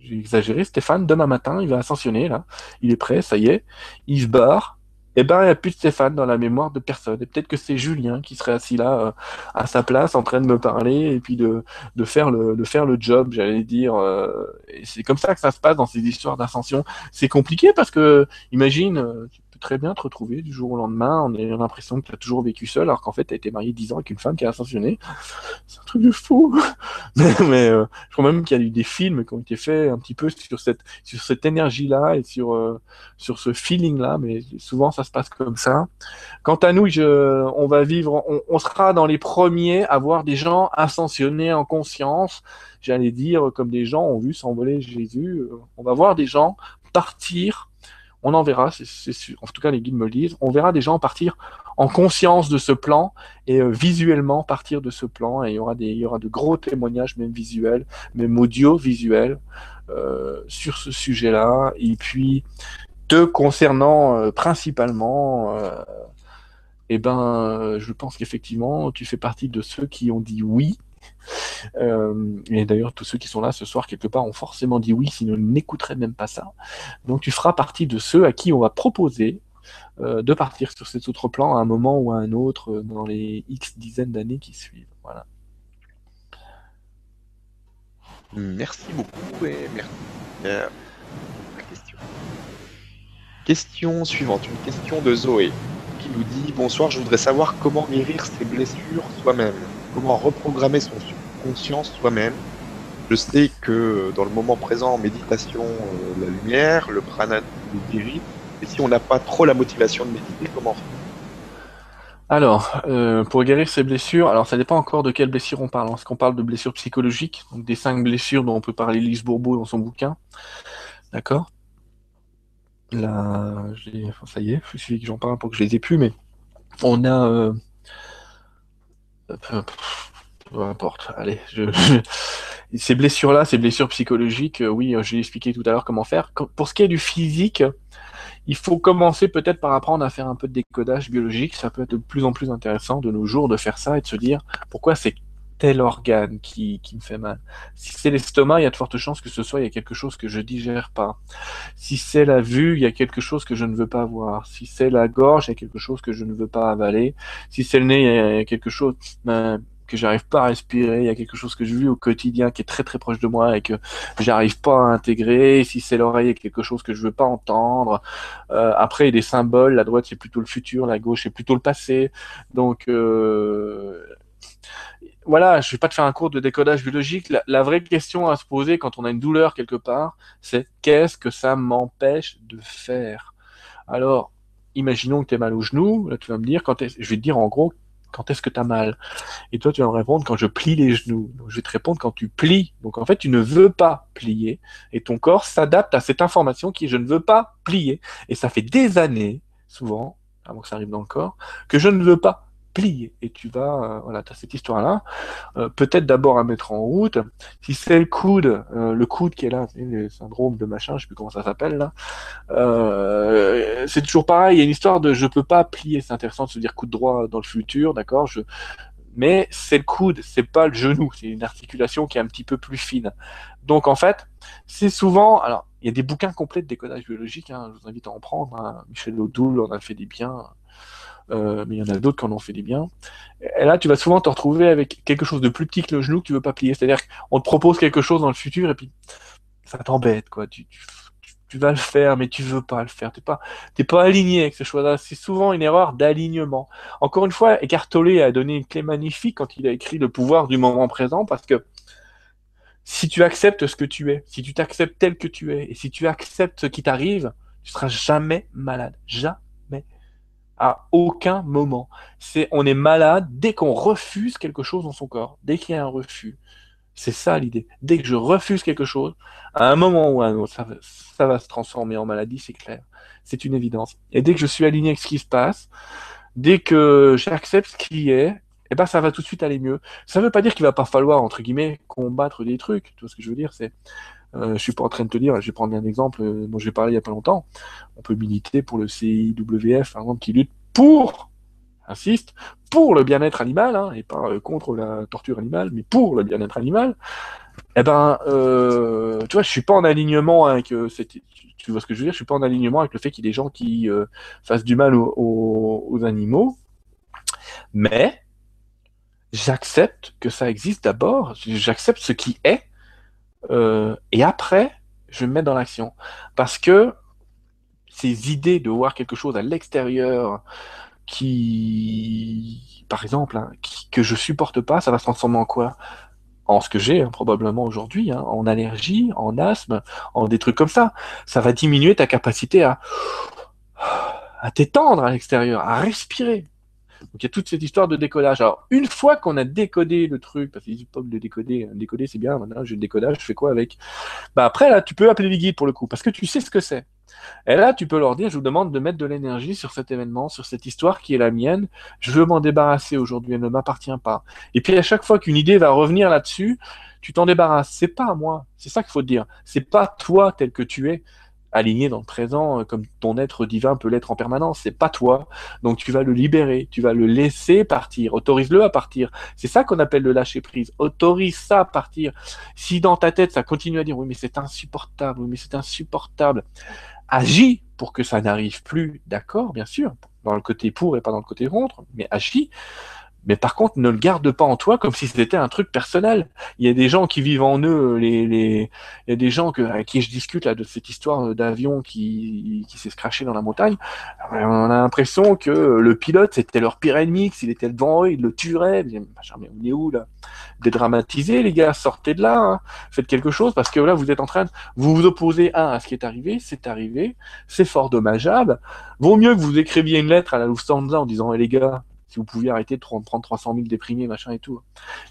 j'ai exagéré, Stéphane, demain matin, il va ascensionner, là, il est prêt, ça y est, il se barre, et eh ben il n'y a plus de Stéphane dans la mémoire de personne. Et peut-être que c'est Julien qui serait assis là euh, à sa place en train de me parler et puis de, de, faire, le, de faire le job, j'allais dire. Euh, et c'est comme ça que ça se passe dans ces histoires d'ascension. C'est compliqué parce que, imagine, très bien te retrouver du jour au lendemain on a l'impression que tu as toujours vécu seul alors qu'en fait tu as été marié 10 ans avec une femme qui a ascensionné. [LAUGHS] C'est un truc de fou. [LAUGHS] mais, euh, je crois même qu'il y a eu des films qui ont été faits un petit peu sur cette, sur cette énergie-là et sur, euh, sur ce feeling-là, mais souvent ça se passe comme ça. Quant à nous, on va vivre, on, on sera dans les premiers à voir des gens ascensionnés en conscience, j'allais dire, comme des gens ont vu s'envoler Jésus. On va voir des gens partir on en verra, en tout cas les guides me le disent, on verra des gens partir en conscience de ce plan et euh, visuellement partir de ce plan. Et il y aura des, de gros témoignages, même visuels, même audio-visuels, euh, sur ce sujet-là. Et puis, te concernant euh, principalement, eh ben, je pense qu'effectivement, tu fais partie de ceux qui ont dit oui et d'ailleurs, tous ceux qui sont là ce soir, quelque part, ont forcément dit oui, sinon ils n'écouteraient même pas ça. Donc tu feras partie de ceux à qui on va proposer euh, de partir sur cet autre plan à un moment ou à un autre euh, dans les X dizaines d'années qui suivent. Voilà. Merci beaucoup et merci question. Question suivante, une question de Zoé qui nous dit Bonsoir, je voudrais savoir comment guérir ses blessures soi-même comment reprogrammer son conscience soi-même. Je sais que dans le moment présent en méditation, euh, la lumière, le prana nous guérit. Et si on n'a pas trop la motivation de méditer, comment faire alors, euh, pour guérir ses blessures, alors ça dépend encore de quelles blessures on parle. Est-ce qu'on parle de blessures psychologiques, des cinq blessures dont on peut parler Lise Bourbeau dans son bouquin D'accord? Là, ça y est, il suffit que j'en parle pour que je les ai plus, mais on a euh, peu, importe. Allez, ces blessures-là, ces blessures psychologiques, euh, oui, j'ai expliqué tout à l'heure comment faire. Pour ce qui est du physique, il faut commencer peut-être par apprendre à faire un peu de décodage biologique. Ça peut être de plus en plus intéressant de nos jours de faire ça et de se dire pourquoi c'est tel organe qui, qui me fait mal? Si c'est l'estomac, il y a de fortes chances que ce soit il y a quelque chose que je digère pas. Si c'est la vue, il y a quelque chose que je ne veux pas voir. Si c'est la gorge, il y a quelque chose que je ne veux pas avaler. Si c'est le nez, il y a quelque chose ben, que j'arrive pas à respirer, il y a quelque chose que je vis au quotidien qui est très très proche de moi et que j'arrive pas à intégrer. Si c'est l'oreille, il y a quelque chose que je veux pas entendre. Euh, après, il y a des symboles. La droite, c'est plutôt le futur, la gauche, c'est plutôt le passé. Donc, euh, voilà, je vais pas te faire un cours de décodage biologique. La, vraie question à se poser quand on a une douleur quelque part, c'est qu'est-ce que ça m'empêche de faire? Alors, imaginons que tu es mal au genou, là tu vas me dire, quand je vais te dire en gros, quand est-ce que tu as mal? Et toi, tu vas me répondre quand je plie les genoux. Je vais te répondre quand tu plies. Donc, en fait, tu ne veux pas plier. Et ton corps s'adapte à cette information qui est je ne veux pas plier. Et ça fait des années, souvent, avant que ça arrive dans le corps, que je ne veux pas Et tu vas, euh, voilà, tu as cette histoire-là. Euh, peut-être d'abord à mettre en route. Si c'est le coude, euh, le coude qui est là, le syndrome de machin, je sais plus comment ça s'appelle là, c'est toujours pareil. Il y a une histoire de je peux pas plier. C'est intéressant de se dire coude droit dans le futur, d'accord. Mais c'est le coude, c'est pas le genou. C'est une articulation qui est un petit peu plus fine. Donc en fait, c'est souvent. Alors, il y a des bouquins complets de décodage biologique. Hein, je vous invite à en prendre. Hein. Michel Odoul en a fait des biens. Euh, mais il y en a d'autres qui en ont fait des biens. Et là, tu vas souvent te retrouver avec quelque chose de plus petit que le genou que tu veux pas plier. C'est-à-dire qu'on te propose quelque chose dans le futur et puis ça t'embête, quoi. Tu, tu, vas le faire, mais tu veux pas le faire. T'es pas, pas aligné avec ce choix-là. C'est souvent une erreur d'alignement. Encore une fois, Eckhart Tolle a donné une clé magnifique quand il a écrit Le pouvoir du moment présent parce que si tu acceptes ce que tu es, si tu t'acceptes tel que tu es, et si tu acceptes ce qui t'arrive, tu seras jamais malade. Jamais à aucun moment. C'est on est malade dès qu'on refuse quelque chose dans son corps, dès qu'il y a un refus. C'est ça l'idée. Dès que je refuse quelque chose, à un moment ou à un autre, ça va, se transformer en maladie, c'est clair. C'est une évidence. Et dès que je suis aligné avec ce qui se passe, dès que j'accepte ce qui est, eh ben ça va tout de suite aller mieux. Ça ne veut pas dire qu'il va pas falloir entre guillemets combattre des trucs. Vois ce que je veux dire? C'est euh, je suis pas en train de te dire, je vais prendre un exemple euh, dont j'ai parlé il y a pas longtemps. On peut militer pour le CIWF, par exemple, qui lutte pour, insiste, pour le bien-être animal, hein, et pas euh, contre la torture animale, mais pour le bien-être animal. Eh ben, euh, tu vois, je suis pas en alignement avec cette, tu vois ce que je veux dire, je suis pas en alignement avec le fait qu'il y ait des gens qui fassent du mal aux animaux, mais j'accepte que ça existe d'abord, j'accepte ce qui est, euh, et après, je me mets dans l'action. Parce que ces idées de voir quelque chose à l'extérieur qui, par exemple, hein, que je supporte pas, ça va se transformer en quoi? En ce que j'ai hein, probablement aujourd'hui, hein, en allergie, en asthme, en des trucs comme ça. Ça va diminuer ta capacité à, à t'étendre à l'extérieur, à respirer. Donc il y a toute cette histoire de décodage. Alors une fois qu'on a décodé le truc, parce qu'il pas de décoder, décoder c'est bien, maintenant j'ai le décodage, je fais quoi avec? Bah après là tu peux appeler les guides pour le coup, parce que tu sais ce que c'est. Et là tu peux leur dire, je vous demande de mettre de l'énergie sur cet événement, sur cette histoire qui est la mienne, je veux m'en débarrasser aujourd'hui, elle ne m'appartient pas. Et puis à chaque fois qu'une idée va revenir là-dessus, tu t'en débarrasses. C'est pas moi, c'est ça qu'il faut te dire. C'est pas toi tel que tu es aligné dans le présent, euh, comme ton être divin peut l'être en permanence. C'est pas toi. Donc tu vas le libérer, tu vas le laisser partir. Autorise-le à partir. C'est ça qu'on appelle le lâcher prise. Autorise ça à partir. Si dans ta tête ça continue à dire oui mais c'est insupportable, oui mais c'est insupportable, agis pour que ça n'arrive plus. D'accord, bien sûr, dans le côté pour et pas dans le côté contre, mais agis. Mais par contre, ne le garde pas en toi comme si c'était un truc personnel. Il y a des gens qui vivent en eux, les, les... il y a des gens que, avec qui je discute là de cette histoire d'avion qui, qui s'est scratché dans la montagne. On a l'impression que le pilote c'était leur pire ennemi, s'il était devant eux, il le tuerait. Mais on est où là? Dédramatiser, les gars, sortez de là, hein. faites quelque chose parce que là vous êtes en train de vous vous opposer à ce qui est arrivé, c'est arrivé, c'est fort dommageable. Vaut mieux que vous écriviez une lettre à la Lufthansa en disant eh, les gars, si vous pouviez arrêter de prendre 300 000 déprimés, machin et tout.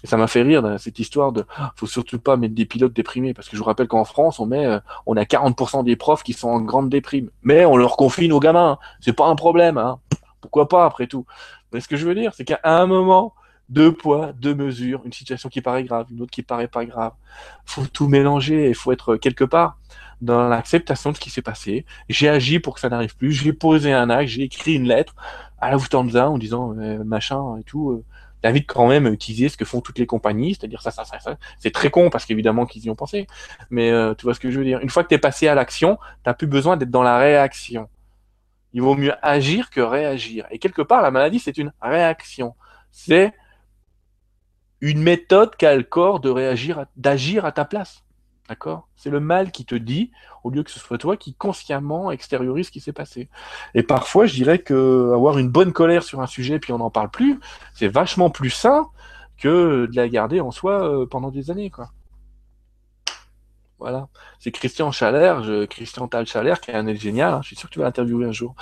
Et ça m'a fait rire cette histoire de, faut surtout pas mettre des pilotes déprimés, parce que je vous rappelle qu'en France, on met, euh, on a 40% des profs qui sont en grande déprime. Mais on leur confine aux gamins. C'est pas un problème, hein. Pourquoi pas, après tout? Mais ce que je veux dire, c'est qu'à un moment, deux poids, deux mesures, une situation qui paraît grave, une autre qui paraît pas grave. Faut tout mélanger, il faut être quelque part dans l'acceptation de ce qui s'est passé. J'ai agi pour que ça n'arrive plus, j'ai posé un acte, j'ai écrit une lettre, à la Lufthansa en disant euh, machin et tout. Euh, T'invites quand même à utiliser ce que font toutes les compagnies, c'est-à-dire ça, ça, ça, ça. C'est très con parce qu'évidemment qu'ils y ont pensé. Mais euh, tu vois ce que je veux dire. Une fois que tu es passé à l'action, t'as plus besoin d'être dans la réaction. Il vaut mieux agir que réagir. Et quelque part, la maladie, c'est une réaction. C'est une méthode qu'a le corps de réagir, d'agir à ta place. D'accord? C'est le mal qui te dit, au lieu que ce soit toi qui consciemment extériorise ce qui s'est passé. Et parfois, je dirais que avoir une bonne colère sur un sujet puis on n'en parle plus, c'est vachement plus sain que de la garder en soi euh, pendant des années, quoi. Voilà. C'est Christian Chalère, Christian Tal Chalère, qui est un génial, hein. je suis sûr que tu vas l'interviewer un jour,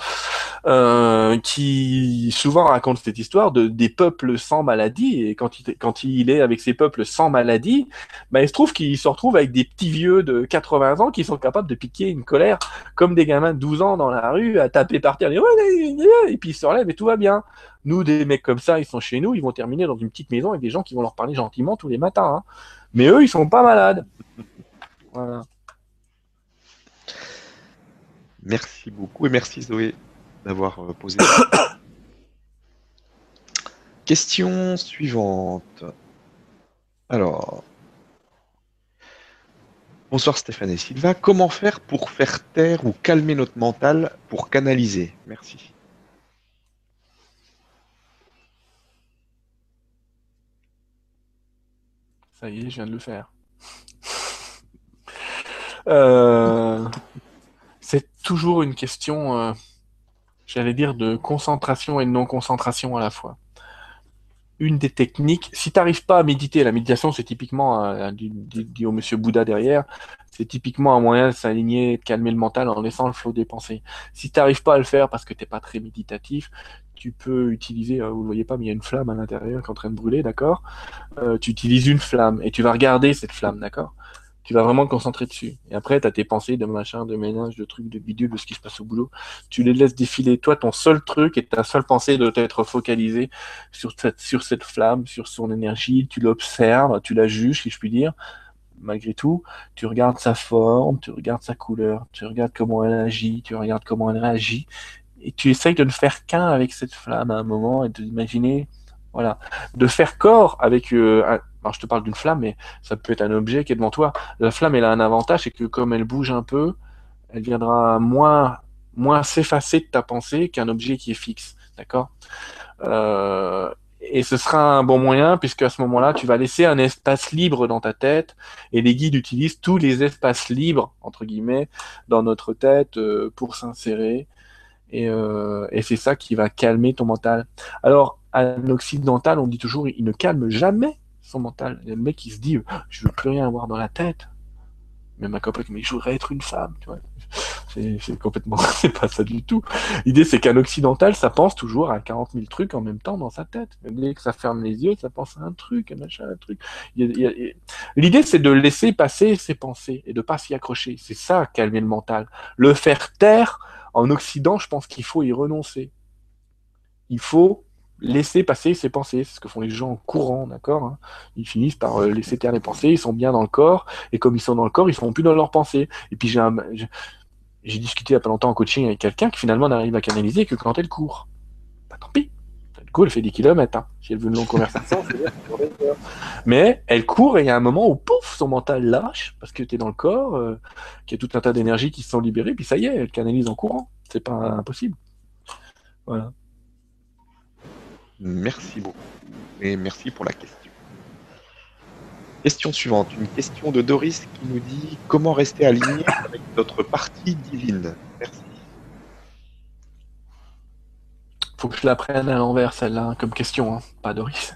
euh, qui souvent raconte cette histoire de des peuples sans maladie, et quand il, quand il est avec ces peuples sans maladie, bah, il se trouve qu'il se retrouve avec des petits vieux de 80 ans qui sont capables de piquer une colère comme des gamins de 12 ans dans la rue, à taper par terre, et puis ils se relèvent et tout va bien. Nous, des mecs comme ça, ils sont chez nous, ils vont terminer dans une petite maison avec des gens qui vont leur parler gentiment tous les matins. Hein. Mais eux, ils sont pas malades. Merci beaucoup et merci Zoé d'avoir euh, posé. [COUGHS] Question suivante. Alors. Bonsoir Stéphane et Sylvain. Comment faire pour faire taire ou calmer notre mental pour canaliser? Merci. Ça y est, je viens de le faire. Euh, c'est toujours une question, euh, j'allais dire, de concentration et de non-concentration à la fois. Une des techniques, si tu n'arrives pas à méditer, la méditation c'est typiquement, euh, dit, au monsieur Bouddha derrière, c'est typiquement un moyen de s'aligner, de calmer le mental en laissant le flot des pensées. Si tu n'arrives pas à le faire parce que tu n'es pas très méditatif, tu peux utiliser, vous ne voyez pas, mais il y a une flamme à l'intérieur qui est en train de brûler, d'accord? Tu utilises une flamme et tu vas regarder cette flamme, d'accord? Tu vas vraiment te concentrer dessus. Et après, tu as tes pensées de machin, de ménage, de trucs, de bidule, de ce qui se passe au boulot. Tu les laisses défiler. Toi, ton seul truc et ta seule pensée doit être focalisée sur cette, flamme, sur son énergie. Tu l'observes, tu la juges, si je puis dire. Malgré tout, tu regardes sa forme, tu regardes sa couleur, tu regardes comment elle agit, tu regardes comment elle réagit. Et tu essayes de ne faire qu'un avec cette flamme à un moment et de l'imaginer voilà. De faire corps avec. Euh, alors je te parle d'une flamme, mais ça peut être un objet qui est devant toi. La flamme, elle a un avantage, c'est que comme elle bouge un peu, elle viendra moins, moins s'effacer de ta pensée qu'un objet qui est fixe. D'accord? Euh, Et ce sera un bon moyen, puisque à ce moment-là, tu vas laisser un espace libre dans ta tête, et les guides utilisent tous les espaces libres, entre guillemets, dans notre tête euh, pour s'insérer. Et, et c'est ça qui va calmer ton mental. Alors, un occidental, on dit toujours, il ne calme jamais son mental. Il a le mec qui se dit, je veux plus rien avoir dans la tête. Mais ma copine, mais je voudrais être une femme, tu vois. C'est complètement, [LAUGHS] c'est pas ça du tout. L'idée, c'est qu'un occidental, ça pense toujours à 40 000 trucs en même temps dans sa tête. Dès que ça ferme les yeux, ça pense à un truc, un machin, un truc. L'idée, c'est de laisser passer ses pensées et de pas s'y accrocher. C'est ça, calmer le mental. Le faire taire, en Occident, je pense qu'il faut y renoncer. Il faut laisser passer ses pensées. C'est ce que font les gens en courant, d'accord hein. Ils finissent par euh, laisser taire les pensées, ils sont bien dans le corps, et comme ils sont dans le corps, ils sont plus dans leurs pensées. Et puis j'ai discuté il n'y a pas longtemps en coaching avec quelqu'un qui finalement n'arrive à canaliser que quand elle court. Bah tant pis. Du coup, elle fait des kilomètres. Hein. Si elle veut une longue conversation, Mais elle court et il y a un moment où pouf, son mental lâche parce que tu es dans le corps, euh, qu'il y a tout un tas d'énergies qui se sont libérées, puis ça y est, elle canalise en courant. C'est pas impossible. Voilà. Merci beaucoup. Et merci pour la question. Question suivante. Une question de Doris qui nous dit comment rester aligné avec notre partie divine? Merci. Faut que je la prenne à l'envers, celle-là, hein, comme question, hein. pas Doris.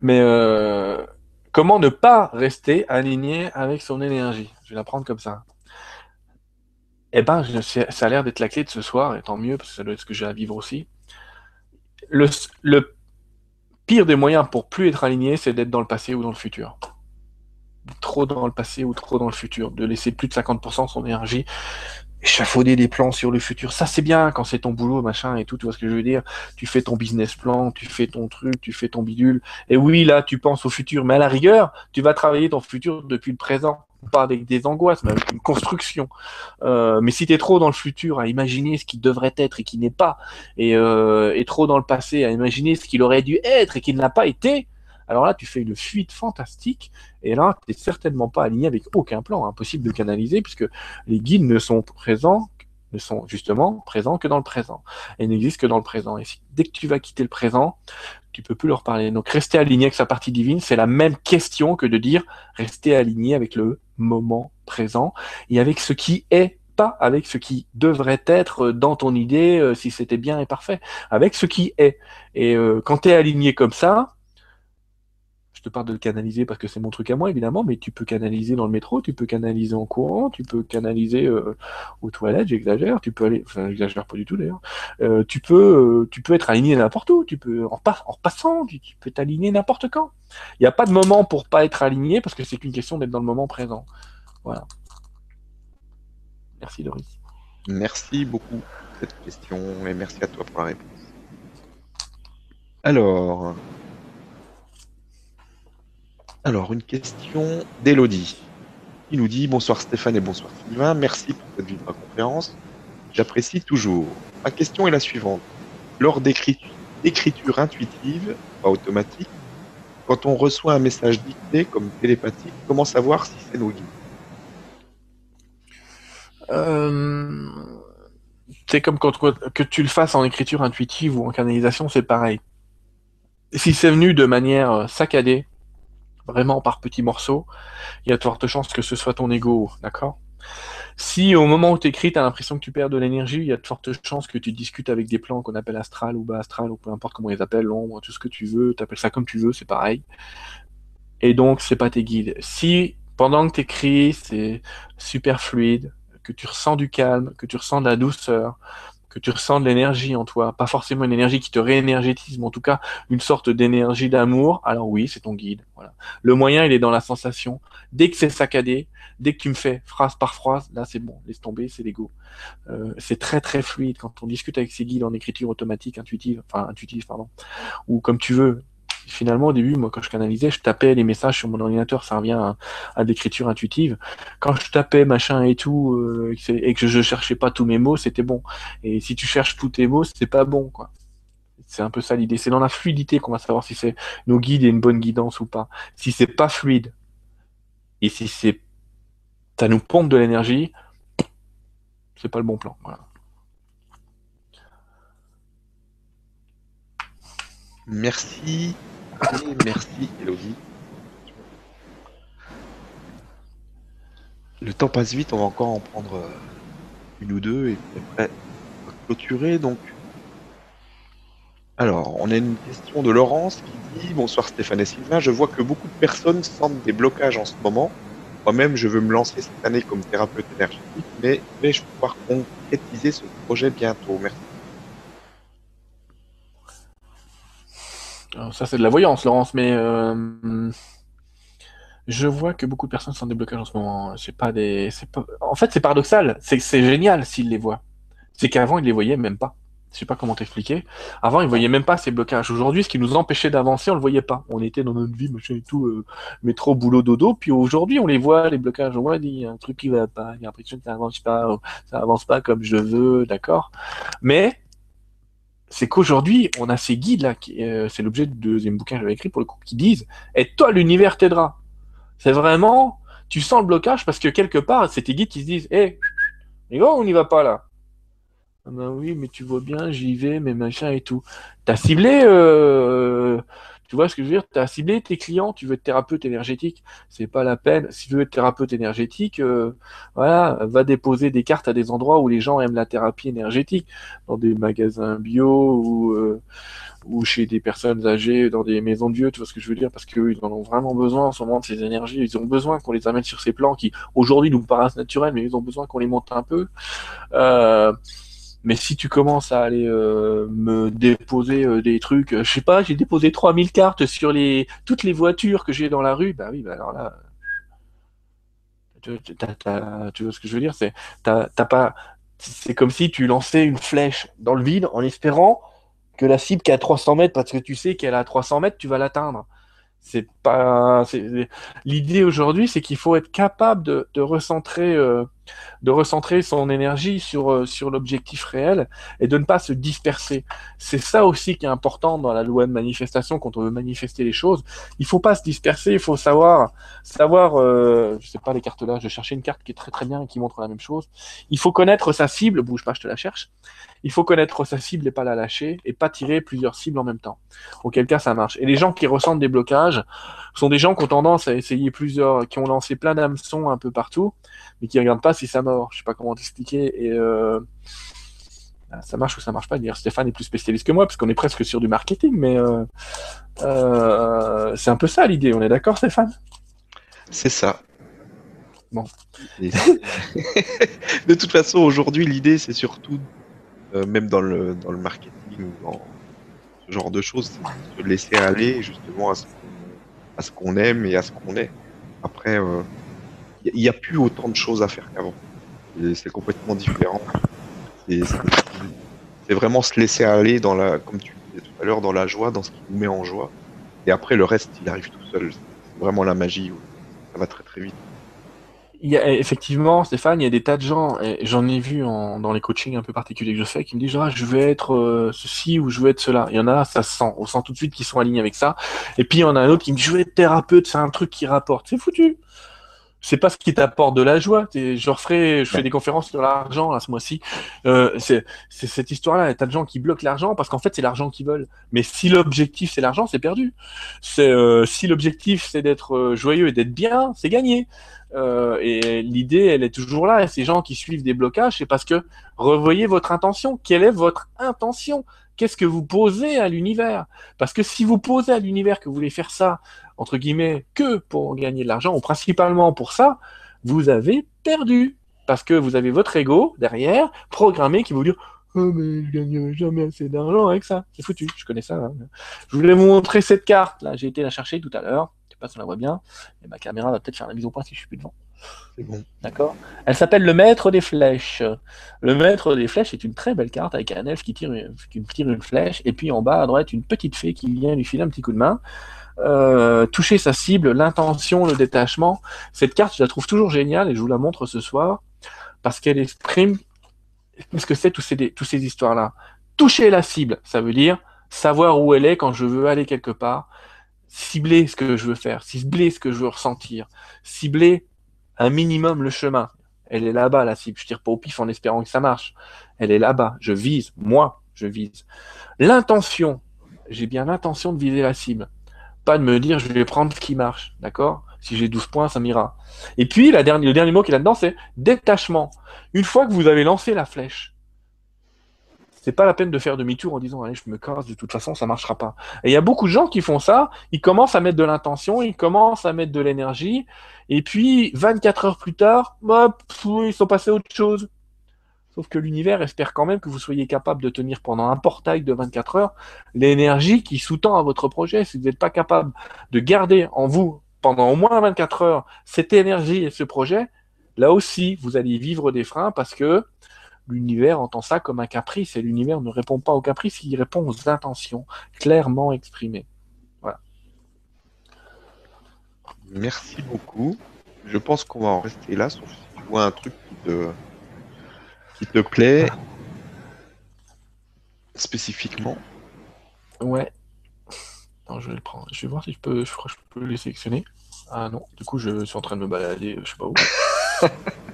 Mais euh, comment ne pas rester aligné avec son énergie? Je vais la prendre comme ça. Eh ben, ça a l'air d'être la clé de ce soir, et tant mieux, parce que ça doit être ce que j'ai à vivre aussi le, pire des moyens pour plus être aligné, c'est d'être dans le passé ou dans le futur. Trop dans le passé ou trop dans le futur. De laisser plus de 50% de son énergie échafauder des plans sur le futur. Ça, c'est bien quand c'est ton boulot, machin et tout, tu vois ce que je veux dire. Tu fais ton business plan, tu fais ton truc, tu fais ton bidule. Et oui, là, tu penses au futur. Mais à la rigueur, tu vas travailler ton futur depuis le présent pas avec des angoisses, mais avec une construction. Euh, mais si tu trop dans le futur à imaginer ce qui devrait être et qui n'est pas, euh, et, trop dans le passé à imaginer ce qu'il aurait dû être et qui n'a pas été, alors là, tu fais une fuite fantastique, et là, tu n'es certainement pas aligné avec aucun plan, impossible de canaliser, puisque les guides ne sont présents ne sont justement présents que dans le présent et n'existent que dans le présent. Et dès que tu vas quitter le présent, tu peux plus leur parler. Donc rester aligné avec sa partie divine, c'est la même question que de dire rester aligné avec le moment présent et avec ce qui est pas avec ce qui devrait être dans ton idée euh, si c'était bien et parfait, avec ce qui est. Et euh, quand tu es aligné comme ça, te parle de le canaliser parce que c'est mon truc à moi, évidemment, mais tu peux canaliser dans le métro, tu peux canaliser en courant, tu peux canaliser euh, aux toilettes, j'exagère, tu peux aller, enfin, j'exagère pas du tout d'ailleurs, euh, tu, peux, euh, tu peux être aligné n'importe où, tu peux, en, en repassant, tu, peux t'aligner n'importe quand. Il n'y a pas de moment pour pas être aligné parce que c'est qu'une question d'être dans le moment présent. Voilà. Merci Doris. Merci beaucoup pour cette question et merci à toi pour la réponse. Alors, alors, une question d'Elodie qui nous dit Bonsoir Stéphane et bonsoir Sylvain, merci pour cette conférence. J'apprécie toujours. Ma question est la suivante. Lors d'écriture intuitive, pas automatique, quand on reçoit un message dicté comme télépathique, comment savoir si c'est nos guides? Euh, C'est comme quand que tu le fasses en écriture intuitive ou en canalisation, c'est pareil. Si c'est venu de manière saccadée, vraiment par petits morceaux, il y a de fortes chances que ce soit ton ego, d'accord? Si au moment où tu écris, tu as l'impression que tu perds de l'énergie, il y a de fortes chances que tu discutes avec des plans qu'on appelle astral ou bas astral, ou peu importe comment ils appellent, l'ombre, tout ce que tu veux, tu appelles ça comme tu veux, c'est pareil. Et donc, c'est pas tes guides. Si pendant que tu écris, c'est super fluide, que tu ressens du calme, que tu ressens de la douceur, que tu ressens de l'énergie en toi, pas forcément une énergie qui te réénergétise, mais en tout cas une sorte d'énergie d'amour, alors oui, c'est ton guide. Voilà. Le moyen, il est dans la sensation. Dès que c'est saccadé, dès que tu me fais phrase par phrase, là c'est bon, laisse tomber, c'est l'ego. Euh, c'est très très fluide quand on discute avec ces guides en écriture automatique, intuitive, enfin intuitive, pardon, ou comme tu veux, finalement, au début, moi, quand je canalisais, je tapais les messages sur mon ordinateur, ça revient à, l'écriture intuitive. Quand je tapais machin et tout, euh, et que je, cherchais pas tous mes mots, c'était bon. Et si tu cherches tous tes mots, c'est pas bon, quoi. C'est un peu ça l'idée. C'est dans la fluidité qu'on va savoir si c'est nos guides et une bonne guidance ou pas. Si c'est pas fluide, et si c'est ça nous pompe de l'énergie, c'est pas le bon plan. Voilà. Merci merci Elodie. Le temps passe vite, on va encore en prendre euh, une ou deux et après clôturer donc. Alors, on a une question de Laurence qui dit Bonsoir Stéphane et Sylvain, je vois que beaucoup de personnes sentent des blocages en ce moment. Moi-même, je veux me lancer cette année comme thérapeute énergétique, mais vais-je pouvoir concrétiser ce projet bientôt? Merci. Ça, c'est de la voyance, Laurence, mais euh, je vois que beaucoup de personnes sont débloquées en ce moment. Pas des, pas... En fait, c'est paradoxal. C'est génial s'ils les voient. C'est qu'avant, ils les voyaient même pas. Je sais pas comment t'expliquer. Avant, ils voyaient même pas ces blocages. Aujourd'hui, ce qui nous empêchait d'avancer, on le voyait pas. On était dans notre vie, machin et tout, euh, métro, boulot, dodo. Puis aujourd'hui, on les voit, les blocages. On voit, il y a un truc qui va pas. Il y a l'impression que ça avance pas, ça avance pas comme je veux, d'accord. Mais c'est qu'aujourd'hui, on a ces guides-là, euh, c'est l'objet du deuxième bouquin que j'avais écrit pour le coup, qui disent Et toi, l'univers t'aidera. C'est vraiment, tu sens le blocage parce que quelque part, c'est tes guides qui se disent Hé, hey, on n'y va pas là. Ah ben oui, mais tu vois bien, j'y vais, mais machin et tout. T'as ciblé euh, tu vois ce que je veux dire? Tu as ciblé tes clients, tu veux être thérapeute énergétique, c'est pas la peine. Si tu veux être thérapeute énergétique, euh, voilà, va déposer des cartes à des endroits où les gens aiment la thérapie énergétique, dans des magasins bio ou, euh, chez des personnes âgées, dans des maisons de vieux, tu vois ce que je veux dire? Parce qu'eux, ils en ont vraiment besoin en ce moment de ces énergies. Ils ont besoin qu'on les amène sur ces plans qui, aujourd'hui, nous paraissent naturels, mais ils ont besoin qu'on les monte un peu. Euh, mais si tu commences à aller euh, me déposer euh, des trucs, euh, je sais pas, j'ai déposé 3000 cartes sur les toutes les voitures que j'ai dans la rue, bah oui, bah alors là, tu, vois ce que je veux dire, c'est t'as pas, c'est comme si tu lançais une flèche dans le vide en espérant que la cible qui est à 300 mètres, parce que tu sais qu'elle est à 300 mètres, tu vas l'atteindre. C'est pas l'idée aujourd'hui c'est qu'il faut être capable de, recentrer euh, de recentrer son énergie sur euh, sur l'objectif réel et de ne pas se disperser c'est ça aussi qui est important dans la loi de manifestation quand on veut manifester les choses il faut pas se disperser il faut savoir savoir euh, je sais pas les cartes là je cherchais une carte qui est très très bien et qui montre la même chose il faut connaître sa cible bouge pas je te la cherche il faut connaître sa cible et pas la lâcher et pas tirer plusieurs cibles en même temps. Auquel cas ça marche. Et les gens qui ressentent des blocages sont des gens qui ont tendance à essayer plusieurs, qui ont lancé plein d'hameçons un peu partout, mais qui regardent pas si ça mord. Je sais pas comment t'expliquer. Et euh, ah, ça marche ou ça marche pas. Dire Stéphane est plus spécialiste que moi parce qu'on est presque sur du marketing, mais euh, euh, c'est un peu ça l'idée. On est d'accord, Stéphane? C'est ça. Bon. [LAUGHS] de toute façon, aujourd'hui, l'idée, c'est surtout même dans le, dans le marketing ou dans ce genre de choses, se laisser aller justement à ce qu'on aime et à ce qu'on est. Après, il n'y a, plus autant de choses à faire qu'avant. C'est complètement différent. C'est vraiment se laisser aller dans la, comme tu disais tout à l'heure, dans la joie, dans ce qui nous met en joie. Et après, le reste, il arrive tout seul. C'est vraiment la magie. Ça va très très vite il y a, effectivement, Stéphane, il y a des tas de gens, et j'en ai vu en, dans les coachings un peu particuliers que je fais, qui me disent ah, je veux être euh, ceci ou je veux être cela. Il y en a, ça se sent, on sent tout de suite qu'ils sont alignés avec ça. Et puis il y en a un autre qui me dit je veux être thérapeute, c'est un truc qui rapporte. C'est foutu. C'est pas ce qui t'apporte de la joie. Je referai, je fais des conférences sur l'argent là ce mois-ci. Euh, c'est cette histoire-là. Il y a tas de gens qui bloquent l'argent parce qu'en fait c'est l'argent qu'ils veulent. Mais si l'objectif c'est l'argent, c'est perdu. Euh, si l'objectif c'est d'être euh, joyeux et d'être bien, c'est gagné. Euh, et l'idée, elle est toujours là. Et ces gens qui suivent des blocages, c'est parce que revoyez votre intention. Quelle est votre intention? Qu'est-ce que vous posez à l'univers? Parce que si vous posez à l'univers que vous voulez faire ça, entre guillemets, que pour gagner de l'argent, ou principalement pour ça, vous avez perdu. Parce que vous avez votre ego derrière, programmé, qui vous dit Oh, mais je gagnerai jamais assez d'argent avec ça. C'est foutu, je connais ça. Hein. Je voulais vous montrer cette carte. Là, j'ai été la chercher tout à l'heure. Je sais pas si on la voit bien. Et ma caméra va peut-être faire la mise au point si je suis plus devant. C'est bon. D'accord? Elle s'appelle le Maître des Flèches. Le Maître des Flèches est une très belle carte avec un elfe qui tire, une, qui tire une flèche. Et puis en bas à droite, une petite fée qui vient lui filer un petit coup de main. Euh, toucher sa cible, l'intention, le détachement. Cette carte, je la trouve toujours géniale et je vous la montre ce soir parce qu'elle exprime ce que c'est tous ces, tous ces histoires-là. Toucher la cible, ça veut dire savoir où elle est quand je veux aller quelque part, cibler ce que je veux faire, cibler ce que je veux ressentir, cibler un minimum le chemin. Elle est là-bas, la cible. Je tire pas au pif en espérant que ça marche. Elle est là-bas. Je vise. Moi, je vise. L'intention. J'ai bien l'intention de viser la cible. Pas de me dire je vais prendre ce qui marche. D'accord? Si j'ai 12 points, ça m'ira. Et puis, le dernier mot qui est là-dedans, c'est détachement. Une fois que vous avez lancé la flèche, c'est pas la peine de faire demi-tour en disant allez je me casse de toute façon ça marchera pas et il y a beaucoup de gens qui font ça ils commencent à mettre de l'intention ils commencent à mettre de l'énergie et puis 24 heures plus tard bah, ils sont passés à autre chose sauf que l'univers espère quand même que vous soyez capable de tenir pendant un portail de 24 heures l'énergie qui sous-tend à votre projet si vous n'êtes pas capable de garder en vous pendant au moins 24 heures cette énergie et ce projet là aussi vous allez vivre des freins parce que l'univers entend ça comme un caprice et l'univers ne répond pas aux caprices, il répond aux intentions clairement exprimées. Voilà. Merci beaucoup. Je pense qu'on va en rester là, sauf si tu vois un truc te, qui te plaît spécifiquement. Ouais. je vais le prendre. Je vais voir si je peux, je crois que je peux les sélectionner. Ah non, du coup, je suis en train de me balader, je sais pas où. [LAUGHS]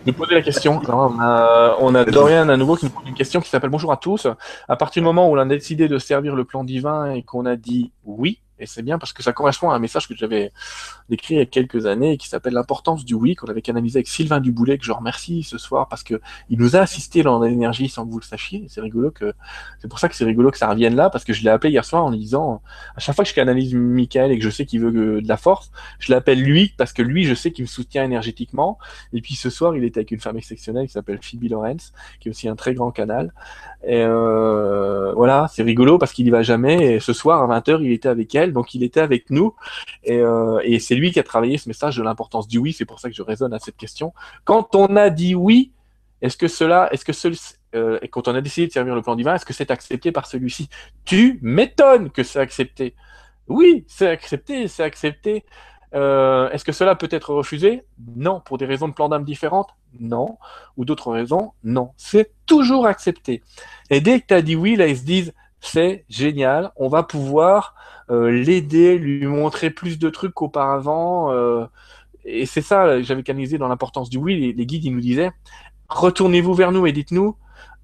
de poser la question. on, a, on a Dorian à nouveau qui nous pose une question qui s'appelle Bonjour à tous. À partir du moment où on a décidé de servir le plan divin et qu'on a dit oui, et c'est bien parce que ça correspond à un message que j'avais décrit il y a quelques années qui s'appelle l'importance du oui, qu'on avait canalisé avec Sylvain Duboulet, que je remercie ce soir parce que il nous a assisté dans l'énergie sans que vous le sachiez. C'est rigolo que, c'est pour ça que c'est rigolo que ça revienne là parce que je l'ai appelé hier soir en lui disant, à chaque fois que je canalise Michael et que je sais qu'il veut de la force, je l'appelle lui parce que lui, je sais qu'il me soutient énergétiquement. Et puis ce soir, il était avec une femme exceptionnelle qui s'appelle Phoebe Lawrence, qui est aussi un très grand canal. Et euh, voilà, c'est rigolo parce qu'il y va jamais. Et ce soir à 20h, il était avec elle donc il était avec nous. Euh, et, c'est lui qui a travaillé ce message de l'importance du oui. C'est pour ça que je résonne à cette question. Quand on a dit oui, est-ce que cela, est-ce que euh, quand on a décidé de servir le plan divin, est-ce que c'est accepté par celui-ci? Tu m'étonnes que c'est accepté. Oui, c'est accepté, c'est accepté. Euh, est-ce que cela peut être refusé? Non. Pour des raisons de plan d'âme différentes? Non. Ou d'autres raisons? Non. C'est toujours accepté. Et dès que tu as dit oui, là, ils se disent c'est génial, on va pouvoir l'aider, lui montrer plus de trucs qu'auparavant. Euh, et c'est ça, j'avais canalisé dans l'importance du oui. Les, guides, ils nous disaient retournez-vous vers nous et dites-nous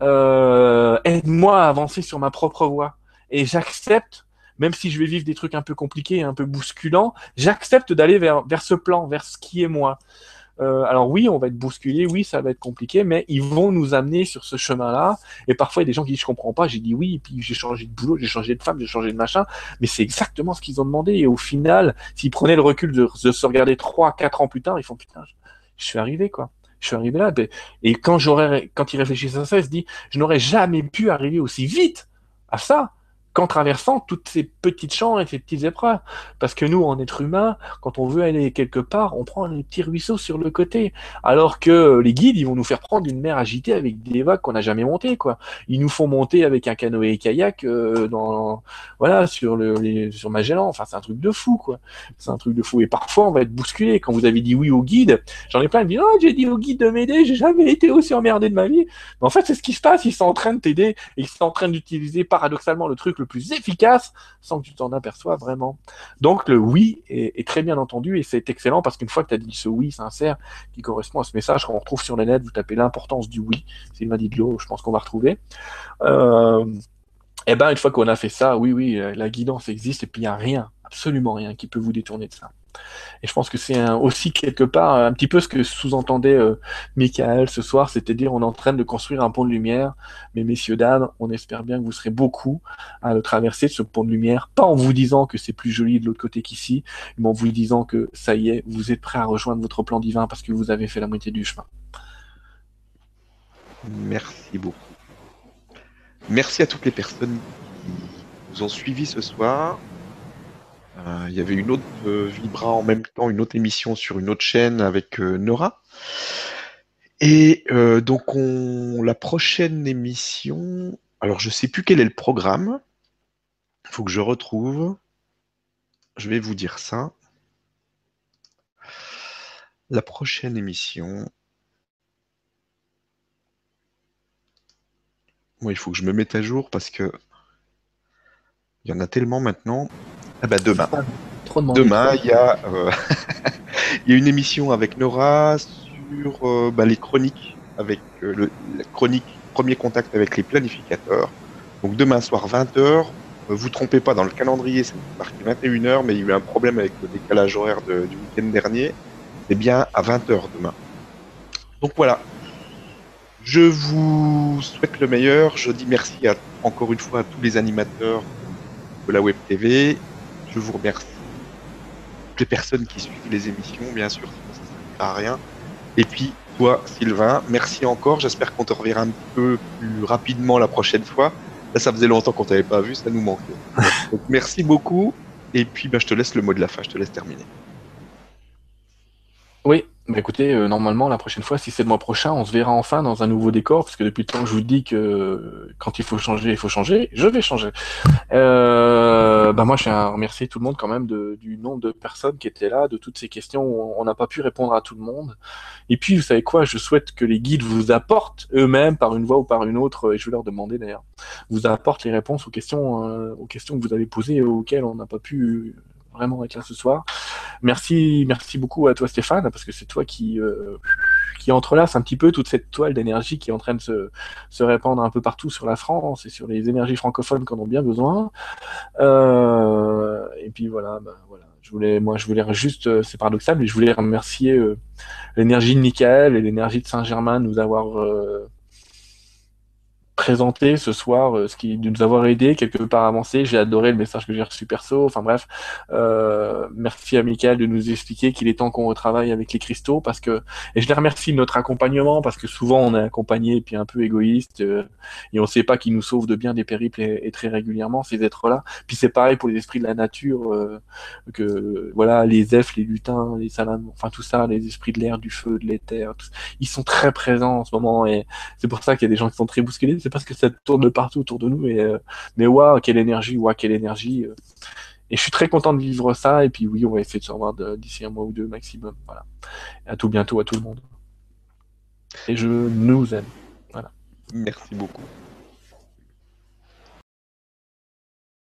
euh, aide-moi à avancer sur ma propre voie. Et j'accepte, même si je vais vivre des trucs un peu compliqués, un peu bousculants, j'accepte d'aller vers ce plan, vers ce qui est moi. Euh, alors oui, on va être bousculé, oui, ça va être compliqué, mais ils vont nous amener sur ce chemin-là. Et parfois, il y a des gens qui disent je comprends pas. J'ai dit oui, et puis j'ai changé de boulot, j'ai changé de femme, j'ai changé de machin. Mais c'est exactement ce qu'ils ont demandé. Et au final, s'ils prenaient le recul de, se regarder trois, quatre ans plus tard, ils font putain, je, suis arrivé quoi. Je suis arrivé là. Et quand j'aurais, quand ils réfléchissent à ça, ils se disent je n'aurais jamais pu arriver aussi vite à ça qu'en traversant toutes ces petites champs et ces petites épreuves. Parce que nous, en être humain, quand on veut aller quelque part, on prend les petits ruisseaux sur le côté. Alors que les guides, ils vont nous faire prendre une mer agitée avec des vagues qu'on n'a jamais montées, quoi. Ils nous font monter avec un canoë et kayak euh, dans, voilà, sur le, sur Magellan. Enfin, c'est un truc de fou, quoi. C'est un truc de fou. Et parfois, on va être bousculé. Quand vous avez dit oui au guide, j'en ai plein qui disent, oh, j'ai dit au guide de m'aider, j'ai jamais été aussi emmerdé de ma vie. Mais en fait, c'est ce qui se passe. Ils sont en train de t'aider et ils sont en train d'utiliser paradoxalement le truc le plus efficace sans que tu t'en aperçois vraiment. Donc le oui est, très bien entendu et c'est excellent parce qu'une fois que tu as dit ce oui sincère qui correspond à ce message qu'on retrouve sur les net, vous tapez l'importance du oui, Sylvain l'eau je pense qu'on va retrouver. Euh, eh ben une fois qu'on a fait ça, oui, oui, la guidance existe et puis il n'y a rien, absolument rien qui peut vous détourner de ça. Et je pense que c'est aussi quelque part un petit peu ce que sous-entendait euh, Michael ce soir, c'est-à-dire on est en train de construire un pont de lumière, mais messieurs, dames, on espère bien que vous serez beaucoup à le traverser, ce pont de lumière, pas en vous disant que c'est plus joli de l'autre côté qu'ici, mais en vous disant que ça y est, vous êtes prêt à rejoindre votre plan divin parce que vous avez fait la moitié du chemin. Merci beaucoup. merci à toutes les personnes qui nous ont suivis ce soir. Euh, il y avait une autre euh, Vibra en même temps, une autre émission sur une autre chaîne avec euh, Nora. Et donc on, la prochaine émission, alors je sais plus quel est le programme. Il faut que je retrouve. Je vais vous dire ça. La prochaine émission. Moi, il faut que je me mette à jour parce que il y en a tellement maintenant. Ah bah demain. demain, il y, a, euh, [LAUGHS] il y a une émission avec Nora sur euh, bah, les chroniques, avec euh, le, la chronique premier contact avec les planificateurs. Donc demain soir 20h, vous trompez pas dans le calendrier, c'est marqué 21h, mais il y a eu un problème avec le décalage horaire du week-end dernier. C'est bien à 20h demain. Donc voilà. Je vous souhaite le meilleur. Je dis merci à, encore une fois à tous les animateurs de la Web TV. Je vous remercie. Toutes les personnes qui suivent les émissions, bien sûr, ça ne sert à rien. Et puis, toi, Sylvain, merci encore. J'espère qu'on te reverra un peu plus rapidement la prochaine fois. Là, ça faisait longtemps qu'on t'avait pas vu, ça nous manquait. [LAUGHS] Donc, merci beaucoup. Et puis, ben, je te laisse le mot de la fin, je te laisse terminer. Oui, bah écoutez, euh, normalement, la prochaine fois, si c'est le mois prochain, on se verra enfin dans un nouveau décor, parce que depuis le temps que je vous dis que euh, quand il faut changer, il faut changer, je vais changer. Euh, bah moi, je tiens à remercier tout le monde quand même de, du nombre de personnes qui étaient là, de toutes ces questions. On n'a pas pu répondre à tout le monde. Et puis, vous savez quoi, je souhaite que les guides vous apportent eux-mêmes, par une voie ou par une autre, et je vais leur demander d'ailleurs, vous apportent les réponses aux questions, aux questions que vous avez posées et auxquelles on n'a pas pu vraiment être là ce soir. Merci, merci beaucoup à toi Stéphane, parce que c'est toi qui, euh, qui entrelace un petit peu toute cette toile d'énergie qui est en train de se, se, répandre un peu partout sur la France et sur les énergies francophones qu'on a bien besoin. Euh, et puis voilà, ben, voilà. Je voulais, moi, je voulais juste, euh, c'est paradoxal, mais je voulais remercier euh, l'énergie de Michael et l'énergie de Saint-Germain de nous avoir présenter ce soir, euh, ce qui de nous avoir aidé quelque part à avancer. J'ai adoré le message que j'ai reçu perso. Enfin bref, euh, merci à Michael de nous expliquer qu'il est temps qu'on retravaille avec les cristaux parce que et je les remercie de notre accompagnement parce que souvent on est accompagné puis un peu égoïste euh, et on sait pas qu'ils nous sauvent de bien des périples et, très régulièrement ces êtres-là. Puis c'est pareil pour les esprits de la nature euh, que voilà les elfes, les lutins, les salamandres, enfin tout ça, les esprits de l'air, du feu, de l'éther, ils sont très présents en ce moment et c'est pour ça qu'il y a des gens qui sont très bousculés c'est parce que ça tourne partout autour de nous. Euh, mais waouh, quelle énergie, waouh, quelle énergie. Euh. Et je suis très content de vivre ça. Et puis oui, on va essayer de se revoir d'ici un mois ou deux maximum. Voilà. à tout bientôt à tout le monde. Et je nous aime. Voilà. Merci beaucoup.